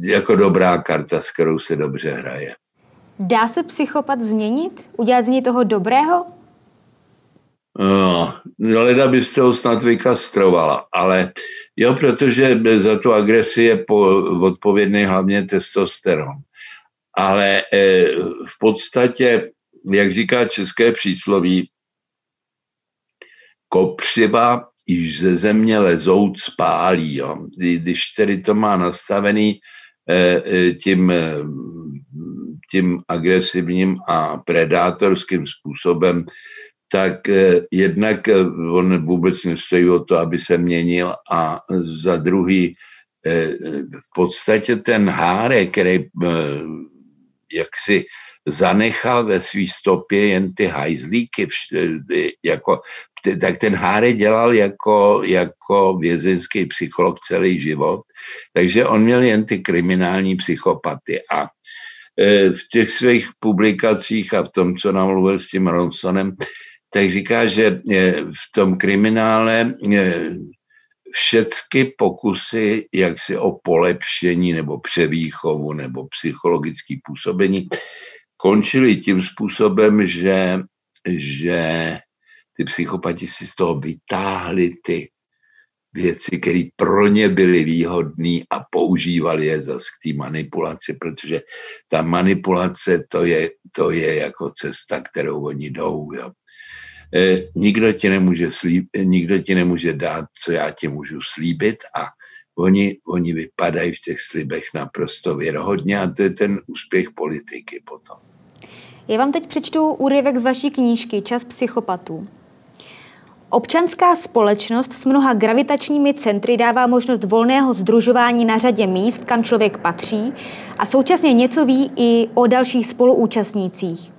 jako dobrá karta, s kterou se dobře hraje. Dá se psychopat změnit? Udělat z něj toho dobrého? No, leda byste ho snad vykastrovala, ale jo, protože za tu agresi je po, odpovědný hlavně testosteron. Ale e, v podstatě, jak říká české přísloví, kopřiva již ze země lezout spálí. Jo. Když tedy to má nastavený e, e, tím, e, tím agresivním a predátorským způsobem, tak eh, jednak eh, on vůbec nestojí o to, aby se měnil a za druhý eh, v podstatě ten hárek, který jak si zanechal ve své stopě jen ty hajzlíky, jako tak ten Háry dělal jako, jako vězeňský psycholog celý život, takže on měl jen ty kriminální psychopaty. A e, v těch svých publikacích a v tom, co namluvil s tím Ronsonem, tak říká, že e, v tom kriminále e, všechny pokusy jaksi o polepšení nebo převýchovu nebo psychologické působení končily tím způsobem, že, že ty psychopati si z toho vytáhli ty věci, které pro ně byly výhodné a používali je zase k té manipulaci, protože ta manipulace to je, to je jako cesta, kterou oni jdou. Jo. E, nikdo, ti nemůže slíb, nikdo ti nemůže dát, co já ti můžu slíbit a oni, oni vypadají v těch slibech naprosto věrohodně a to je ten úspěch politiky potom. Já vám teď přečtu úryvek z vaší knížky Čas psychopatů. Občanská společnost s mnoha gravitačními centry dává možnost volného združování na řadě míst, kam člověk patří a současně něco ví i o dalších spoluúčastnících.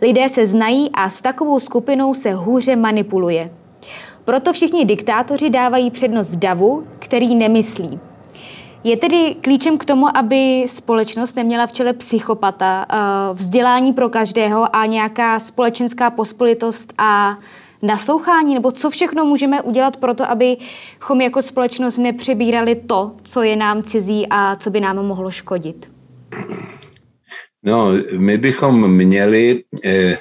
Lidé se znají a s takovou skupinou se hůře manipuluje. Proto všichni diktátoři dávají přednost davu, který nemyslí. Je tedy klíčem k tomu, aby společnost neměla v čele psychopata, eh, vzdělání pro každého a nějaká společenská pospolitost a naslouchání, nebo co všechno můžeme udělat pro to, abychom jako společnost nepřebírali to, co je nám cizí a co by nám mohlo škodit? No, my bychom měli eh,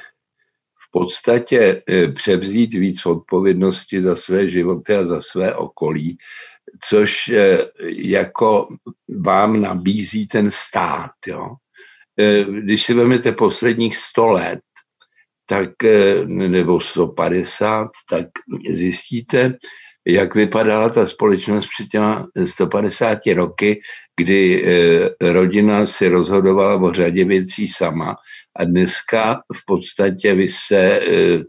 v podstatě eh, převzít víc odpovědnosti za své životy a za své okolí, což eh, jako vám nabízí ten stát. Jo? Když si vezmete posledních 100 let, tak, nebo 150, tak zjistíte, jak vypadala ta společnost před těma 150 roky, kdy eh, rodina si rozhodovala o řadě věcí sama a dneska v podstatě vy se, eh,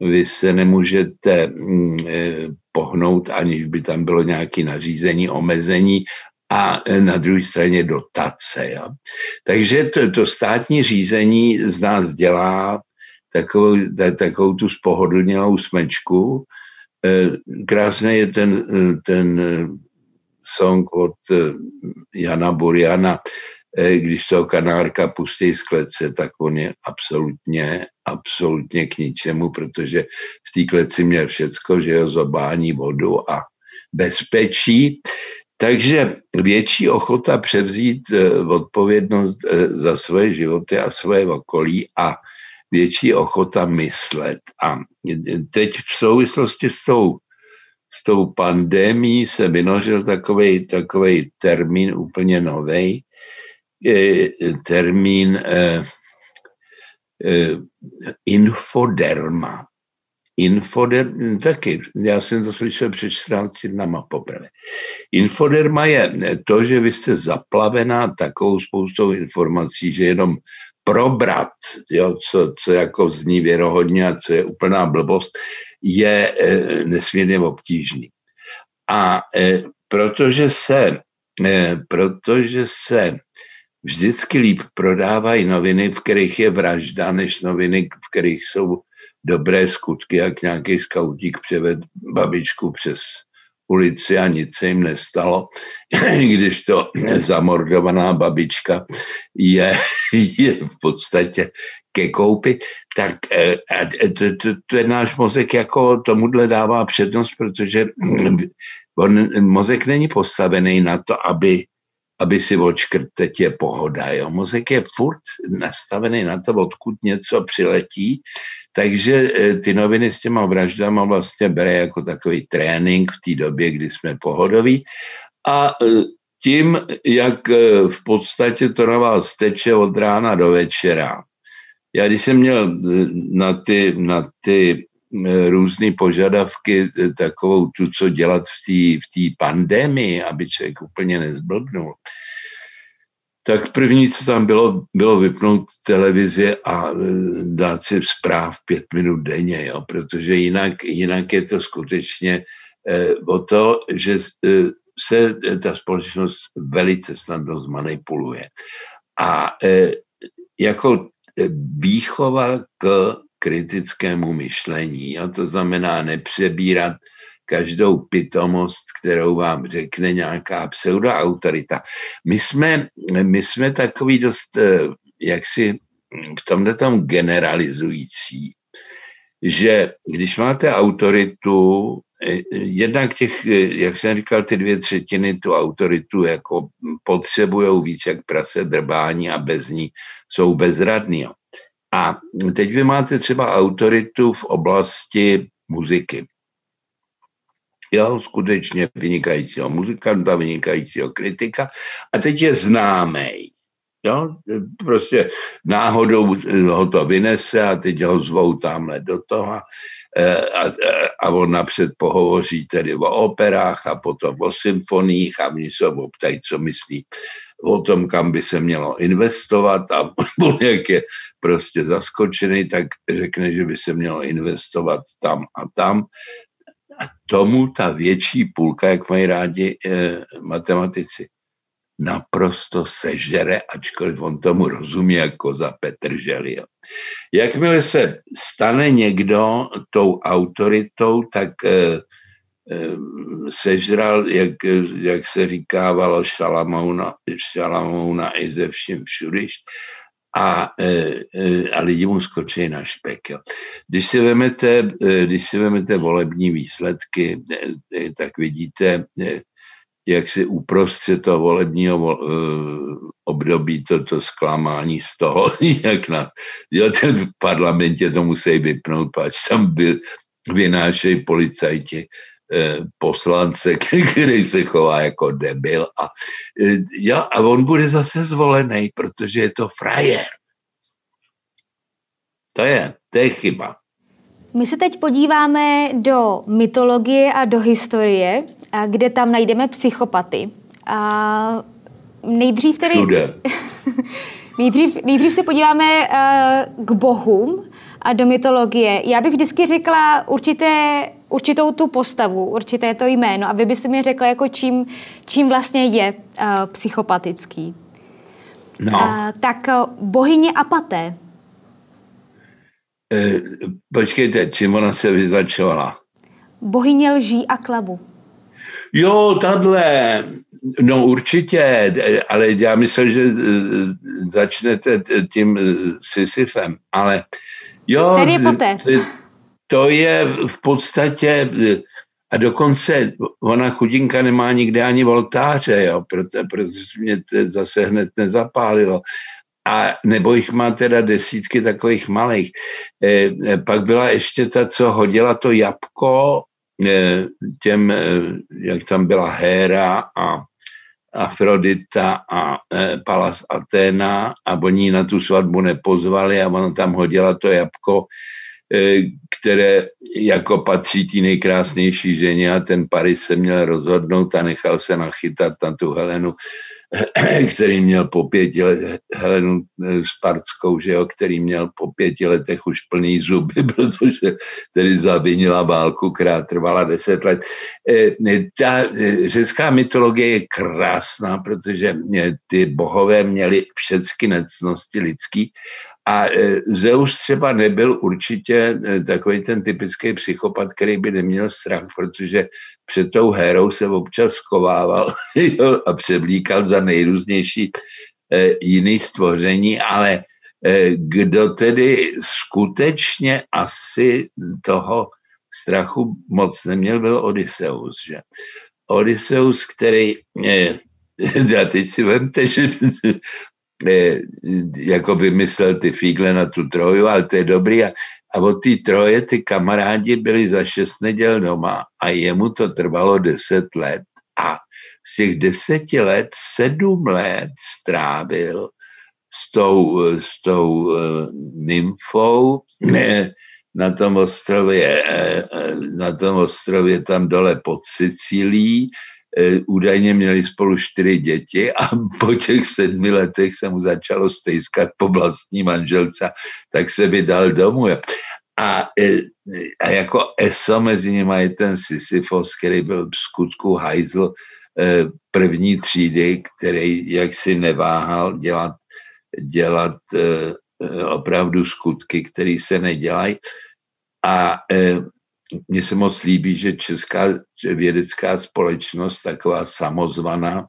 vy se nemůžete mm, eh, pohnout, aniž by tam bylo nějaké nařízení, omezení a na druhé straně dotace. Jo. Takže to, to státní řízení z nás dělá takovou, takovou tu spohodlnělou smečku, Eh, krásný je ten, eh, ten eh, song od Jana Buriana, když toho kanárka pustí z klece, tak on je absolutně, absolutně k ničemu, protože v té kleci měl všecko, že jo, zobání vodu a bezpečí. Takže větší ochota převzít odpovědnost za svoje životy a svoje okolí a větší ochota myslet. A teď v souvislosti s tou, s tou pandemí se vynořil takový takovej termín úplně nový, termín eh, eh, infoderma. Infoderma, taky, já jsem to slyšel před 14 dnama poprvé. Infoderma je to, že vy jste zaplavená takovou spoustou informací, že jenom probrat, jo, co, co jako zní věrohodně a co je úplná blbost, je e, nesmírně obtížný. A e, protože se, e, protože se vždycky líp prodávají noviny, v kterých je vražda, než noviny, v kterých jsou dobré skutky, jak nějaký skautík převed babičku přes ulici a nic se jim nestalo, [clears throat] když to [clears throat] zamordovaná babička je, [laughs] je v podstatě ke koupi, tak eh, ten náš mozek jako tomuhle dává přednost, protože [clears throat] on, mozek není postavený na to, aby aby si odškrt, teď je pohoda. Jo. Mozek je furt nastavený na to, odkud něco přiletí, takže e, ty noviny s těma vraždama vlastně bere jako takový trénink v té době, kdy jsme pohodoví. A e, tím, jak e, v podstatě to na vás teče od rána do večera. Já když jsem měl na ty, na ty různé požadavky, takovou tu, co dělat v té v pandemii, aby člověk úplně nezblbnul, tak první, co tam bylo, bylo vypnout televizi a e, dát si zpráv pět minut denně, jo, protože jinak, jinak je to skutečně eh, o to, že eh, se ta společnost velice snadno zmanipuluje. A jako výchova k kritickému myšlení. A to znamená nepřebírat každou pitomost, kterou vám řekne nějaká pseudoautorita. My jsme, my jsme takový dost eh, jaksi v tomhle tom generalizující, že když máte autoritu, eh, jednak těch, eh, jak jsem říkal, ty dvě třetiny tu autoritu jako potřebují víc jak prase drbání a bez ní jsou bezradní. A teď vy máte třeba autoritu v oblasti muziky. Jo, skutečně vynikajícího muzikanta, vynikajícího kritika. A teď je známý. Jo, prostě náhodou ho to vynese a teď ho zvou tamhle do toho e, a, a on napřed pohovoří tedy o operách a potom o symfoniích a oni se optají, co myslí o tom, kam by se mělo investovat a on jak je prostě zaskočený, tak řekne, že by se mělo investovat tam a tam a tomu ta větší půlka, jak mají rádi eh, matematici, naprosto sežere, ačkoliv on tomu rozumí jako za Petr Želio. Jakmile se stane někdo tou autoritou, tak eh, sežral, jak, jak se říkávalo, Šalamouna, Šalamouna i ze vším všudyš a, e, e, a lidi mu skočí na špek. Jo. Když, si vemete, e, když si vemete volební výsledky, tak vidíte, jak si uprostřed toho volebního období toto zklamání z toho, [laughs] jak nás, jo, ten v parlamentě to musí vypnout, pač tam vynášejí policajti poslance, [laughs] který se chová jako debil. A, eh, ja, a on bude zase zvolený, protože je to frajer. To je, to je chyba. My se teď podíváme do mytologie a do historie, kde tam najdeme psychopaty. A nejdřív tedy... [laughs] nejdřív, nejdřív se podíváme uh, k bohům a do mytologie. Já bych vždycky řekla určité určitou tu postavu, určité to jméno a vy byste mi řekla, jako čím, čím vlastně je uh, psychopatický. No. Uh, tak uh, bohyně Apaté. E, počkejte, čím ona se vyznačovala? Bohyně lží a klabu. Jo, tahle, no určitě, ale já myslím, že začnete tím Sisyfem, ale jo. Je poté? To je v podstatě, a dokonce ona chudinka nemá nikde ani voltáře, jo, proto, protože mě to zase hned nezapálilo. A nebo jich má teda desítky takových malých. E, pak byla ještě ta, co hodila to jabko e, těm, e, jak tam byla Héra a Afrodita a e, Palas Athena a oni na tu svatbu nepozvali a ona tam hodila to jabko které jako patří tí nejkrásnější ženě a ten Paris se měl rozhodnout a nechal se nachytat na tu Helenu, [clears throat] který měl po pěti letech, Helenu eh, Spartskou, že jo, který měl po pěti letech už plný zuby, [laughs] protože tedy zavinila válku, která trvala deset let. Eh, ta řecká mytologie je krásná, protože ty bohové měli všechny necnosti lidský a e, Zeus třeba nebyl určitě e, takový ten typický psychopat, který by neměl strach, protože před tou hérou se občas skovával [laughs] a převlíkal za nejrůznější e, jiný stvoření, ale kdo tedy skutečně asi toho strachu moc neměl, byl Odysseus. Že? Odysseus, který, [laughs] já teď si vemte, že jako vymyslel ty fígle na tu troju, ale to je dobrý. A, a od té troje ty kamarádi byli za šest neděl doma a jemu to trvalo deset let. A z těch deseti let sedm let strávil s tou, s tou uh, nymfou ne, na tom ostrově, na tom ostrově tam dole pod Sicílií, E, údajně měli spolu čtyři děti a [laughs] po těch sedmi letech se mu začalo stejskat po vlastní manželce, tak se vydal domů. A, e, a jako ESO mezi nimi je ten Sisyfos, který byl v skutku hajzl e, první třídy, který jaksi neváhal dělat, dělat opravdu skutky, které se nedělají. A mně se moc líbí, že česká vědecká společnost, taková samozvaná,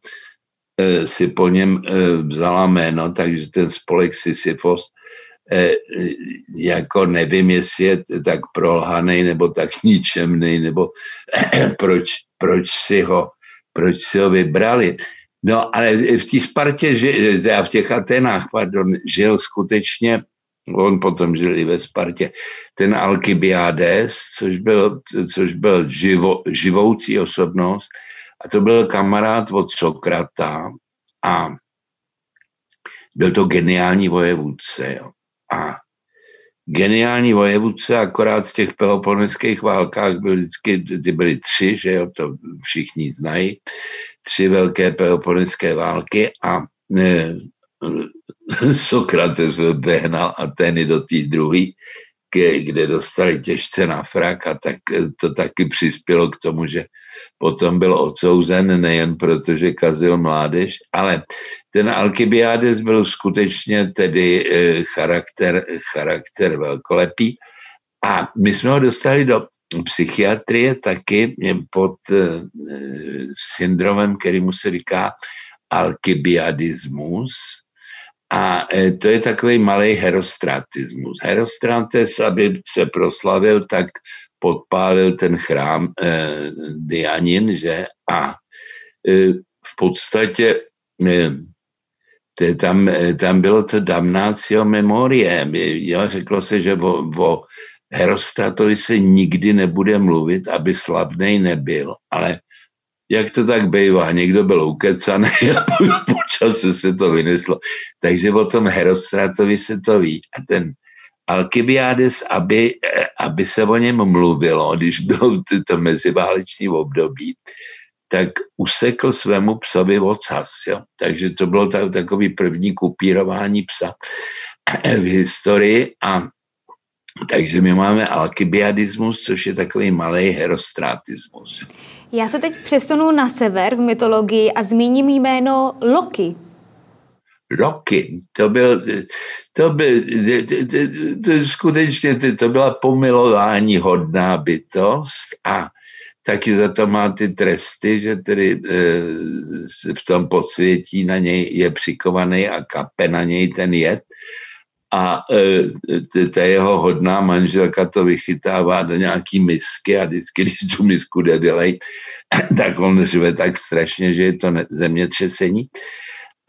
si po něm vzala jméno, takže ten spolek Sisyfos Eh, jako nevím, jestli je tak prolhaný nebo tak ničemný, nebo [clears throat] proč, proč, si ho, proč si ho vybrali. No ale v té Spartě, a v těch Atenách, pardon, žil skutečně, on potom žil i ve Spartě, ten Alkybiades, což byl, což byl živo, živoucí osobnost, a to byl kamarád od Sokrata a byl to geniální vojevůdce. Jo a geniální vojevůdce, akorát z těch peloponeských válkách byly vždycky, ty byly tři, že jo, to všichni znají, tři velké peloponeské války a ne, [laughs] Sokrates vehnal Ateny do té druhé, kde dostali těžce na frak a tak to taky přispělo k tomu, že potom byl odsouzen nejen protože kazil mládež, ale ten Alkybiades byl skutečně tedy eh, charakter, charakter velkolepý. A my jsme ho dostali do psychiatrie taky pod eh, syndromem, který mu se říká alkybiadismus, a eh, to je takový malý herostratismus. Herostrates, aby se proslavil, tak podpálil ten chrám eh, Dianin, že? A eh, v podstatě eh, to tam, eh, tam bylo to damnatio memorie. Jo, řeklo se, že o, o Herostratovi se nikdy nebude mluvit, aby slavnej nebyl, ale jak to tak bývá, někdo byl ukecaný [laughs] a po čase se to vyneslo. Takže o tom Herostratovi se to ví. A ten Alkybiades, aby, aby se o něm mluvilo, když bylo to meziváleční období, tak usekl svému psovi ocas. Jo. Takže to bylo tak, takový první kupírování psa v historii a takže my máme alkybiadismus, což je takový malý herostratismus. Já se teď přesunu na sever v mytologii a zmíním jméno Loki roky. To byl, to byl, to, to, to, skutečně to, to byla pomilování hodná bytost a taky za to má ty tresty, že tedy e, v tom podsvětí na něj je přikovaný a kape na něj ten jed a e, ta jeho hodná manželka to vychytává do nějaký misky a vždycky, když tu misku jde [coughs] tak on řve tak strašně, že je to zemětřesení.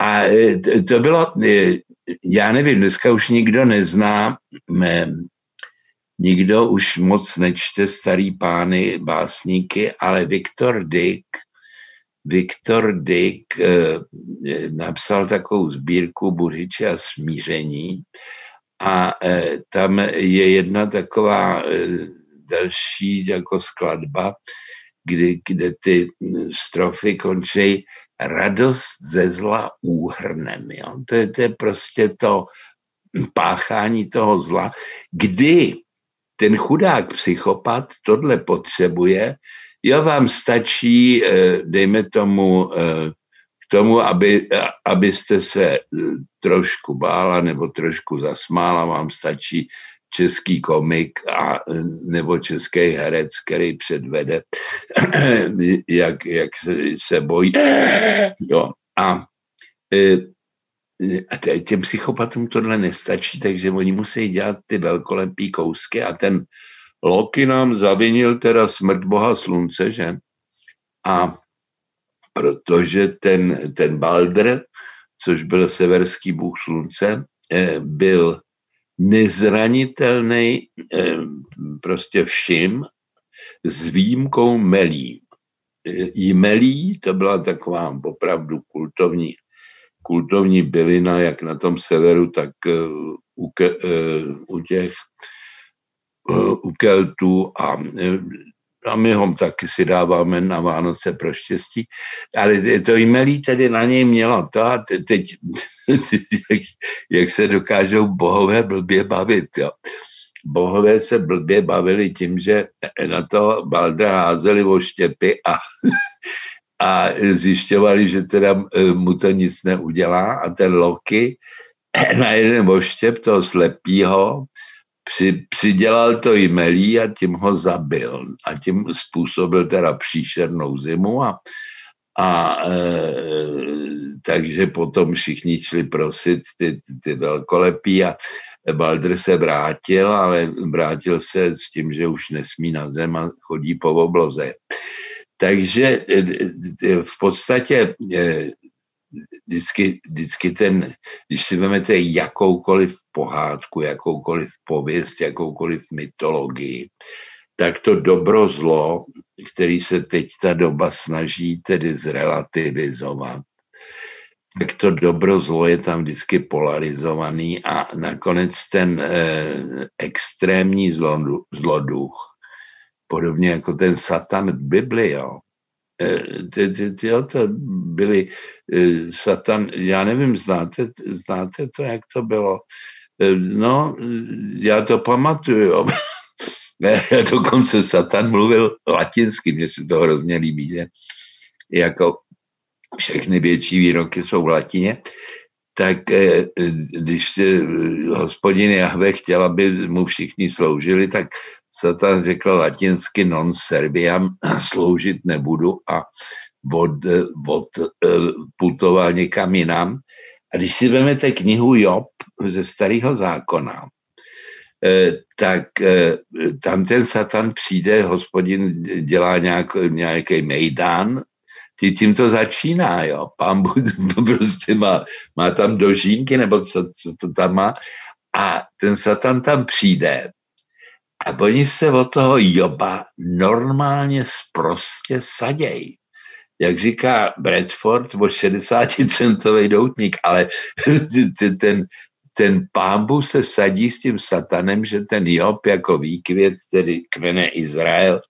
A e, to bylo, e, já nevím, dneska už nikdo nezná, nikdo už moc nečte starý pány, básníky, ale Viktor Dick, Viktor Dick e, napsal takovou sbírku Budhyče a smíření a tam je jedna taková další jako skladba, kdy, kde ty strofy končí radost ze zla úhrnem. Jo? To, je, to je prostě to páchání toho zla, kdy ten chudák psychopat tohle potřebuje, jo, vám stačí, eh, dejme tomu, eh, k tomu, aby, abyste se eh, trošku bála nebo trošku zasmála, vám stačí český komik a, nebo český herec, který předvede, [clears throat] jak, jak se, se bojí. Jo. A, a těm psychopatům tohle nestačí, takže oni musí dělat ty velkolepý kousky a ten Loki nám zavinil teda smrt boha slunce, že? A protože ten, ten Balder, což byl severský bůh slunce, e, byl nezranitelný eh, prostě všim s výjimkou Melí. Eh, I Melí to byla taková opravdu kultovní, kultovní bylina, jak na tom severu, tak eh, u, u těch u Keltů a a my ho taky si dáváme na Vánoce pro štěstí, ale to jmelí tedy na něj mělo to a teď, [laughs] jak, jak se dokážou bohové blbě bavit, jo. Bohové se blbě bavili tím, že na to Baldra házeli oštěpy a, [laughs] a zjišťovali, že teda e, mu to nic neudělá a ten Loki na jeden oštěp toho slepýho při, přidělal to jmelí a tím ho zabil. A tím způsobil teda příšernou zimu a, a e, takže potom všichni šli prosit ty, ty velkolepí a Balder se vrátil, ale vrátil se s tím, že už nesmí na zem a chodí po obloze. Takže e, e, v podstatě e, vždycky, vždycky ten, když si vezmete jakoukoliv pohádku, jakoukoliv pověst, jakoukoliv mytologii, tak to dobro zlo, který se teď ta doba snaží tedy zrelativizovat, tak to dobro zlo je tam vždycky polarizovaný a nakonec ten eh, extrémní zloduch, podobně jako ten satan v Bibli, jo, ty, ty, ty, jo, to byli uh, satan, já nevím, znáte, znáte to, jak to bylo? Uh, no, já to pamatuju, jo. [laughs] Dokonce Satan mluvil latinsky, mně se to hrozně líbí, že jako všechny větší výroky jsou v latině, tak když hospodin Jahve chtěl, aby mu všichni sloužili, tak Satan řekl latinsky non serviam, [clears throat] sloužit nebudu a od, od, eh, putoval někam jinam. A když si vezmete knihu Job ze starého zákona, eh, tak eh, tam ten Satan přijde, hospodin dělá nějak, nějaký mejdán, ty tím to začíná, jo. Pán Bůh [laughs] prostě má, má tam dožínky, nebo co, co to tam má. A ten Satan tam přijde a oni se od toho Joba normálně sprostě sadějí. Jak říká Bradford, o 60-centový doutník, ale [laughs] ten, ten pámbu se sadí s tím satanem, že ten Job jako výkvět, tedy kvene Izrael,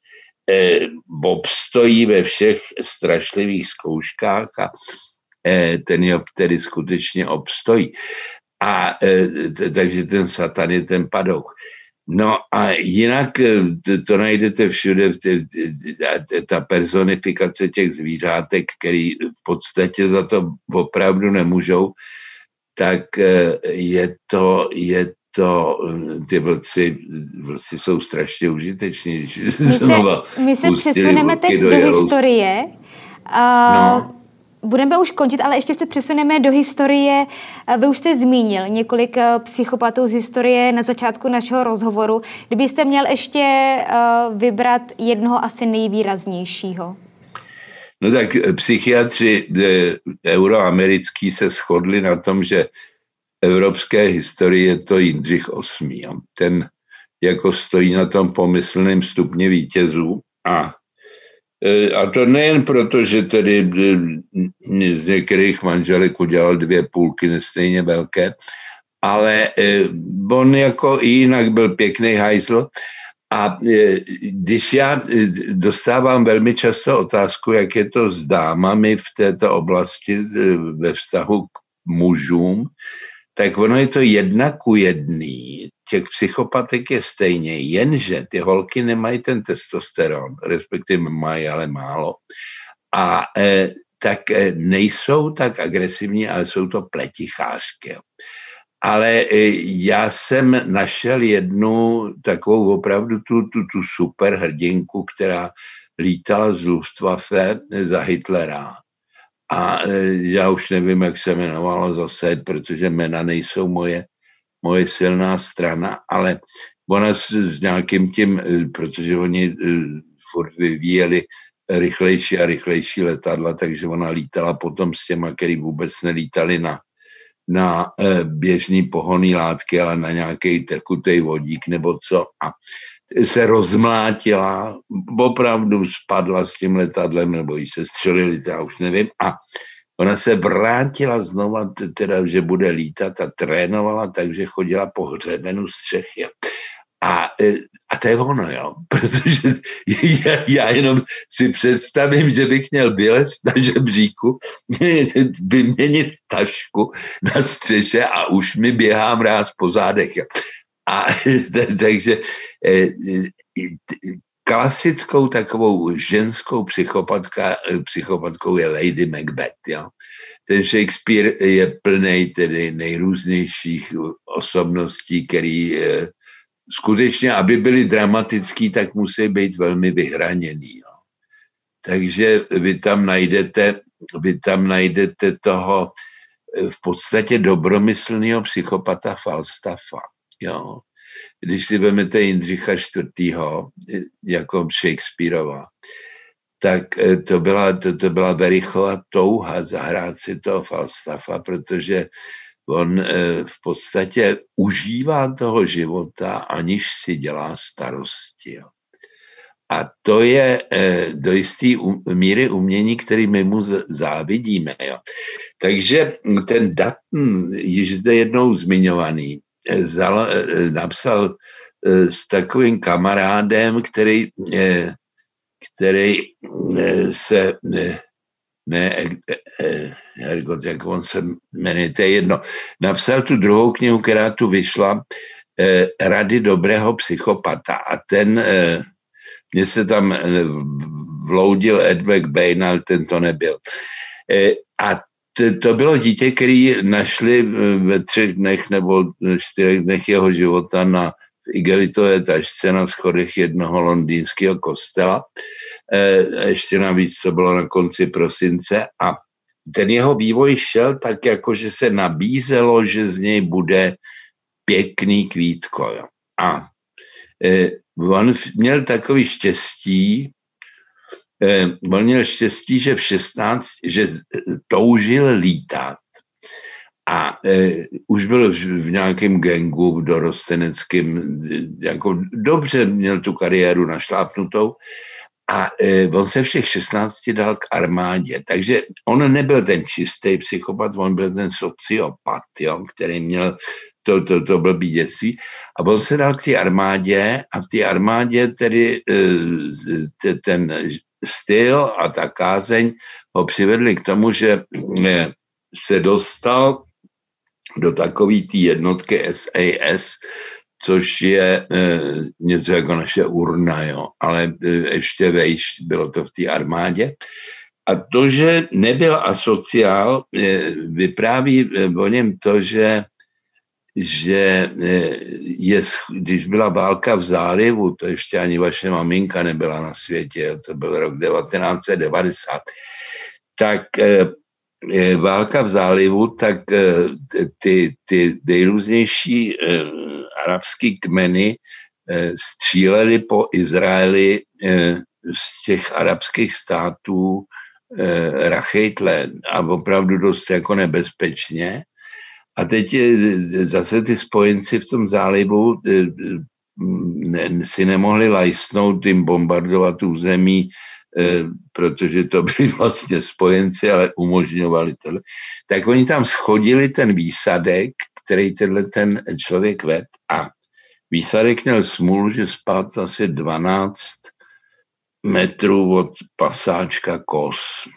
eh, obstojí ve všech strašlivých zkouškách a eh, ten Job tedy skutečně obstojí. A eh, takže ten satan je ten padouk. No a jinak to najdete všude, ta personifikace těch zvířátek, který v podstatě za to opravdu nemůžou, tak je to, je to, eh, ty vlci, vlci jsou strašně užiteční. My se, my se přesuneme teď do, do historie. Uh, no Budeme už končit, ale ještě se přesuneme do historie. Vy už jste zmínil několik eh, psychopatů z historie na začátku našeho rozhovoru. Kdybyste měl ještě eh, vybrat jednoho asi nejvýraznějšího. No tak eh, psychiatři euroamerický se shodli na tom, že evropské historie je to Jindřich VIII. Ten jako stojí na tom pomyslném stupně vítězů a E, a to nejen proto, že tedy e, z některých manželek udělal dvě půlky nestejně velké, ale e, on jako i jinak byl pěkný hajzl a když já dostávám velmi často otázku, jak je to s dámami v této oblasti ve vztahu k mužům, tak ono je to jedna ku jedný. Těch psychopatek je stejně, jenže ty holky nemají ten testosteron, respektive mají, ale málo. A e, tak e, nejsou tak agresivní, ale jsou to pletichářky. Ale e, já jsem našel jednu takovou opravdu tu, tu, tu super hrdinku, která lítala z Luftwaffe za Hitlera a e, já už nevím, jak se jmenovalo zase, protože jména nejsou moje, moje silná strana, ale ona s, s nějakým tím, e, protože oni e, furt vyvíjeli rychlejší a rychlejší letadla, takže ona lítala potom s těma, který vůbec nelítali na, na běžný pohonný látky, ale na nějaký tekutý vodík nebo co. A se rozmlátila, opravdu spadla s tím letadlem, nebo jí se střelili, já už nevím. A ona se vrátila znova, teda, že bude lítat a trénovala, takže chodila po hřebenu střechy. A, e, a to je ono, jo. [laughs] Protože já, já jenom si představím, že bych měl bělec na žebříku, [laughs] vyměnit tašku na střeše a už mi běhá mráz po zádech. A [laughs] takže eh, klasickou takovou ženskou psychopatka, psychopatkou je Lady Macbeth. Jo? Ten Shakespeare je plný tedy nejrůznějších osobností, který eh, skutečně, aby byly dramatický, tak musí být velmi vyhraněný. Jo? Takže vy tam najdete, vy tam najdete toho v podstatě dobromyslného psychopata Falstaffa. Jo. Když si vezmete Jindřicha IV. jako Shakespeareova, tak eh, to byla, to, to byla Verichova touha zahrát si toho Falstaffa, protože on eh, v podstatě užívá toho života, aniž si dělá starosti. Jo. A to je eh, do jisté míry umění, který my mu závidíme. Jo. Takže ten Dutton, již zde jednou zmiňovaný, eh, zal, eh, napsal s takovým kamarádem, který, který se ne, Hergot, jak on se jmenuje, to je jedno, napsal tu druhou knihu, která tu vyšla, Rady dobrého psychopata a ten mně se tam eh, vloudil Ed McBain, ale ten to nebyl. Eh, a to bylo dítě, který našli eh, ve třech dnech nebo čtyřech dnech jeho života na igelitové tašce na schodech jednoho londýnského kostela. Ještě navíc to bylo na konci prosince a ten jeho vývoj šel tak, jako že se nabízelo, že z něj bude pěkný kvítko. A on měl takový štěstí, eh, on měl štěstí, že v 16, že toužil lítat. A eh, už byl v nějakém gangu dorosteneckém, jako dobře měl tu kariéru našlápnutou. A eh, on se všech 16 dal k armádě, takže on nebyl ten čistý psychopat, on byl ten sociopat, jo, který měl to, to, to blbý dětství. A on se dal k té armádě a v té armádě tedy eh, ten styl a ta kázeň ho přivedli k tomu, že eh, se dostal do takové té jednotky SAS, což je e, něco jako naše urna, jo, ale e, ještě vejš bylo to v té armádě. A to, že nebyl asociál, e, vypráví o něm to, že že eh, je, když byla válka v zálivu, to ještě ani vaše maminka nebyla na světě, to byl rok 1990, tak eh, eh, válka v zálivu, tak ty, ty nejrůznější arabský kmeny stříleli po Izraeli z těch arabských států rachejtle a opravdu dost jako nebezpečně. A teď zase ty spojenci v tom zálivu eh, ne, si nemohli lajsnout tím bombardovat území, eh, protože to byli [laughs] vlastně spojenci, ale umožňovali to. Tak oni tam schodili ten výsadek, který tenhle ten člověk ved a výsadek měl smůlu, že spát asi 12 metrů od pasáčka kos.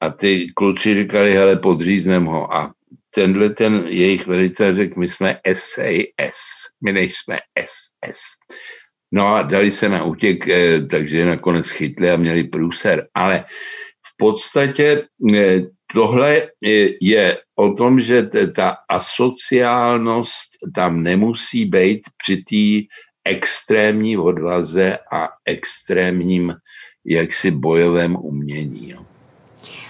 A ty kluci říkali, hele, podříznem ho. A tenhle ten jejich velitel řekl, my jsme SAS, my nejsme SS. No a dali se na útěk, eh, takže nakonec chytli a měli průser. Ale v podstatě eh, tohle je o tom, že ta asociálnost tam nemusí být při té extrémní odvaze a extrémním jaksi bojovém umění. Jo.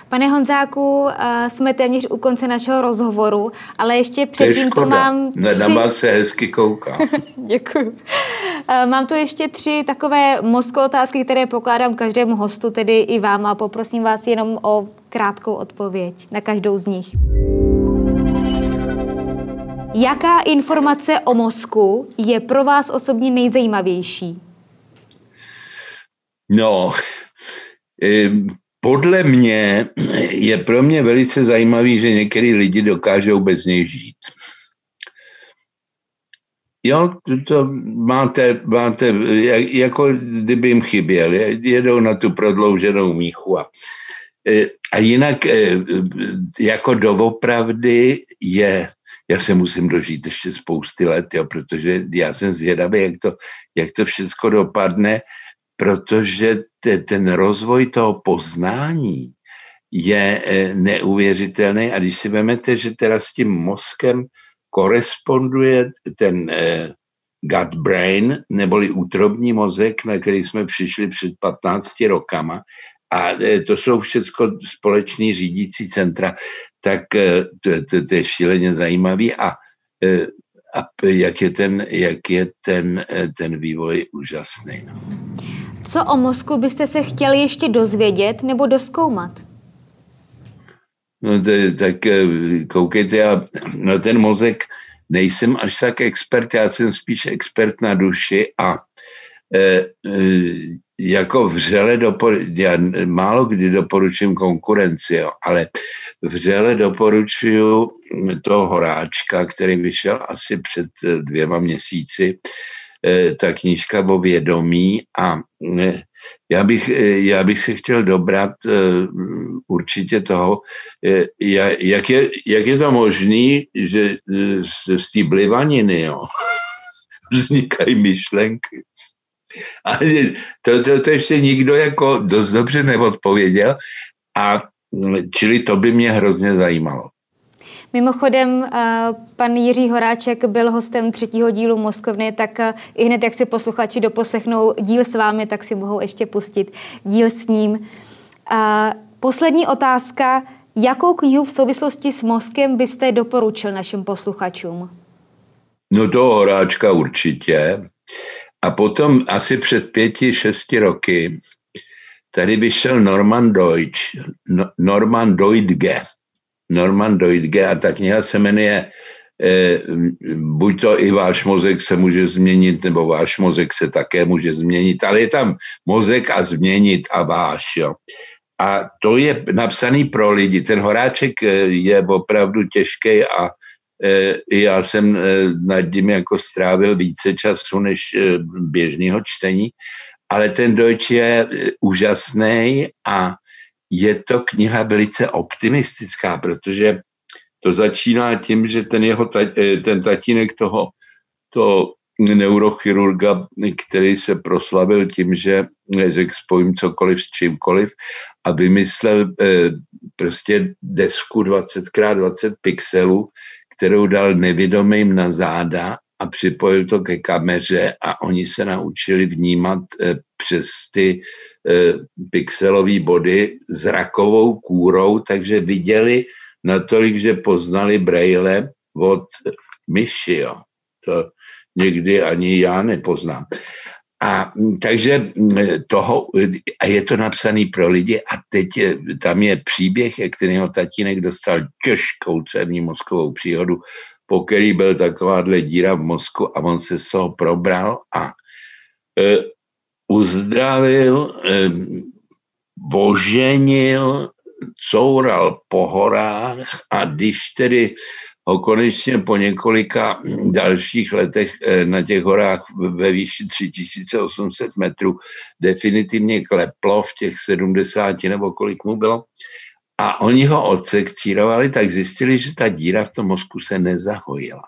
Pane Honzáku, eh, jsme téměř u konce našeho rozhovoru, ale ještě předtím tu mám... Tři... Na vás se hezky kouká. [laughs] Děkuji. Eh, mám tu ještě tři takové mozkové otázky, které pokládám každému hostu, tedy i vám a poprosím vás jenom o krátkou odpověď na každou z nich. Jaká informace o mozku je pro vás osobně nejzajímavější? No, [laughs] podle mě je pro mě velice zajímavý, že některý lidi dokážou bez něj žít. Jo, to máte, máte jako kdyby jim chyběl, jedou na tu prodlouženou míchu. A, e, a jinak e, jako doopravdy je já se musím dožít ještě spousty let, jo, protože já jsem zvědavý, jak to, jak to všechno dopadne, protože ten rozvoj toho poznání je e, neuvěřitelný a když si vezmete, že teda s tím mozkem koresponduje ten eh, gut brain, neboli útrobní mozek, na který jsme přišli před 15 rokama, a eh, to jsou všechno společný řídící centra, tak to, to, to je šíleně zajímavý a, a jak je ten, jak je ten, ten vývoj úžasný. No. Co o mozku byste se chtěli ještě dozvědět nebo doskoumat? No, to, tak eh, koukejte, já na ten mozek nejsem až tak expert, já jsem spíš expert na duši a e, e, jako vřele doporučuji, já málo kdy doporučím konkurenci, jo, ale vřele doporučuju toho Horáčka, který vyšel asi před dvěma měsíci, ta knížka o vědomí a e, já bych, eh, já bych se chtěl dobrat eh, určitě toho, eh, jak je, jak je to možné, že z, z té blivaniny jo, [laughs] vznikají myšlenky. A to, to, to ještě nikdo jako dost dobře neodpověděl, a čili to by mě hrozně zajímalo. Mimochodem, eh, pan Jiří Horáček byl hostem třetího dílu Moskovny, tak eh, i hned, jak si posluchači doposlechnou díl s vámi, tak si mohou ještě pustit díl s ním. Poslední otázka. Jakou knihu v souvislosti s mozkem byste doporučil našim posluchačům? No to Horáčka určitě. A potom asi před pěti, šesti roky tady vyšel Norman Deutsch, no, Norman Deutge, Norman Deutge a ta kniha se jmenuje eh, buď to i váš mozek se může změnit, nebo váš mozek se také může změnit, ale je tam mozek a změnit a váš. Jo. A to je napsaný pro lidi. Ten horáček eh, je opravdu těžký a eh, já jsem eh, nad tím jako strávil více času než běžného čtení, ale ten Deutsch je úžasný a je to kniha velice optimistická, protože to začíná tím, že ten jeho eh, ten tatínek toho, toho neurochirurga, který se proslavil tím, že řekl spojím cokoliv s čímkoliv a vymyslel eh, prostě desku 20x20 pixelů, kterou dal nevědomým na záda a připojil to ke kameře a oni se naučili vnímat eh, přes ty E, pixelové body zrakovou kůrou, takže viděli natolik, že poznali Braille od myši. Jo. To někdy ani já nepoznám. A takže toho, a je to napsaný pro lidi a teď je, tam je příběh, jak ten jeho tatínek dostal těžkou cévní mozkovou příhodu, po který byl takováhle díra v mozku a on se z toho probral a e, uzdravil, boženil, coural po horách a když tedy ho konečně po několika dalších letech eh, na těch horách ve výši 3800 metrů definitivně kleplo v těch 70 nebo kolik mu bylo, a oni ho odsekcírovali, tak zjistili, že ta díra v tom mozku se nezahojila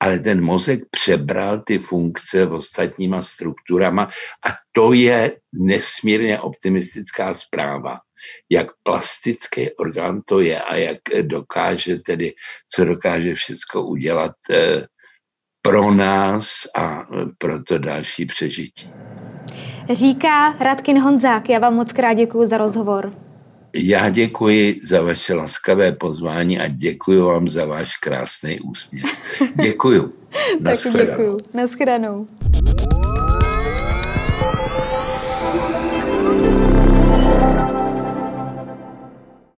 ale ten mozek přebral ty funkce v ostatníma strukturama a to je nesmírně optimistická zpráva, jak plastický orgán to je a jak dokáže tedy, co dokáže všechno udělat eh, pro nás a pro to další přežití. Říká Radkin Honzák. Já vám moc krát děkuji za rozhovor. Já děkuji za vaše laskavé pozvání a děkuji vám za váš krásný úsměv. Děkuji. [laughs] Taky děkuji. Naschledanou.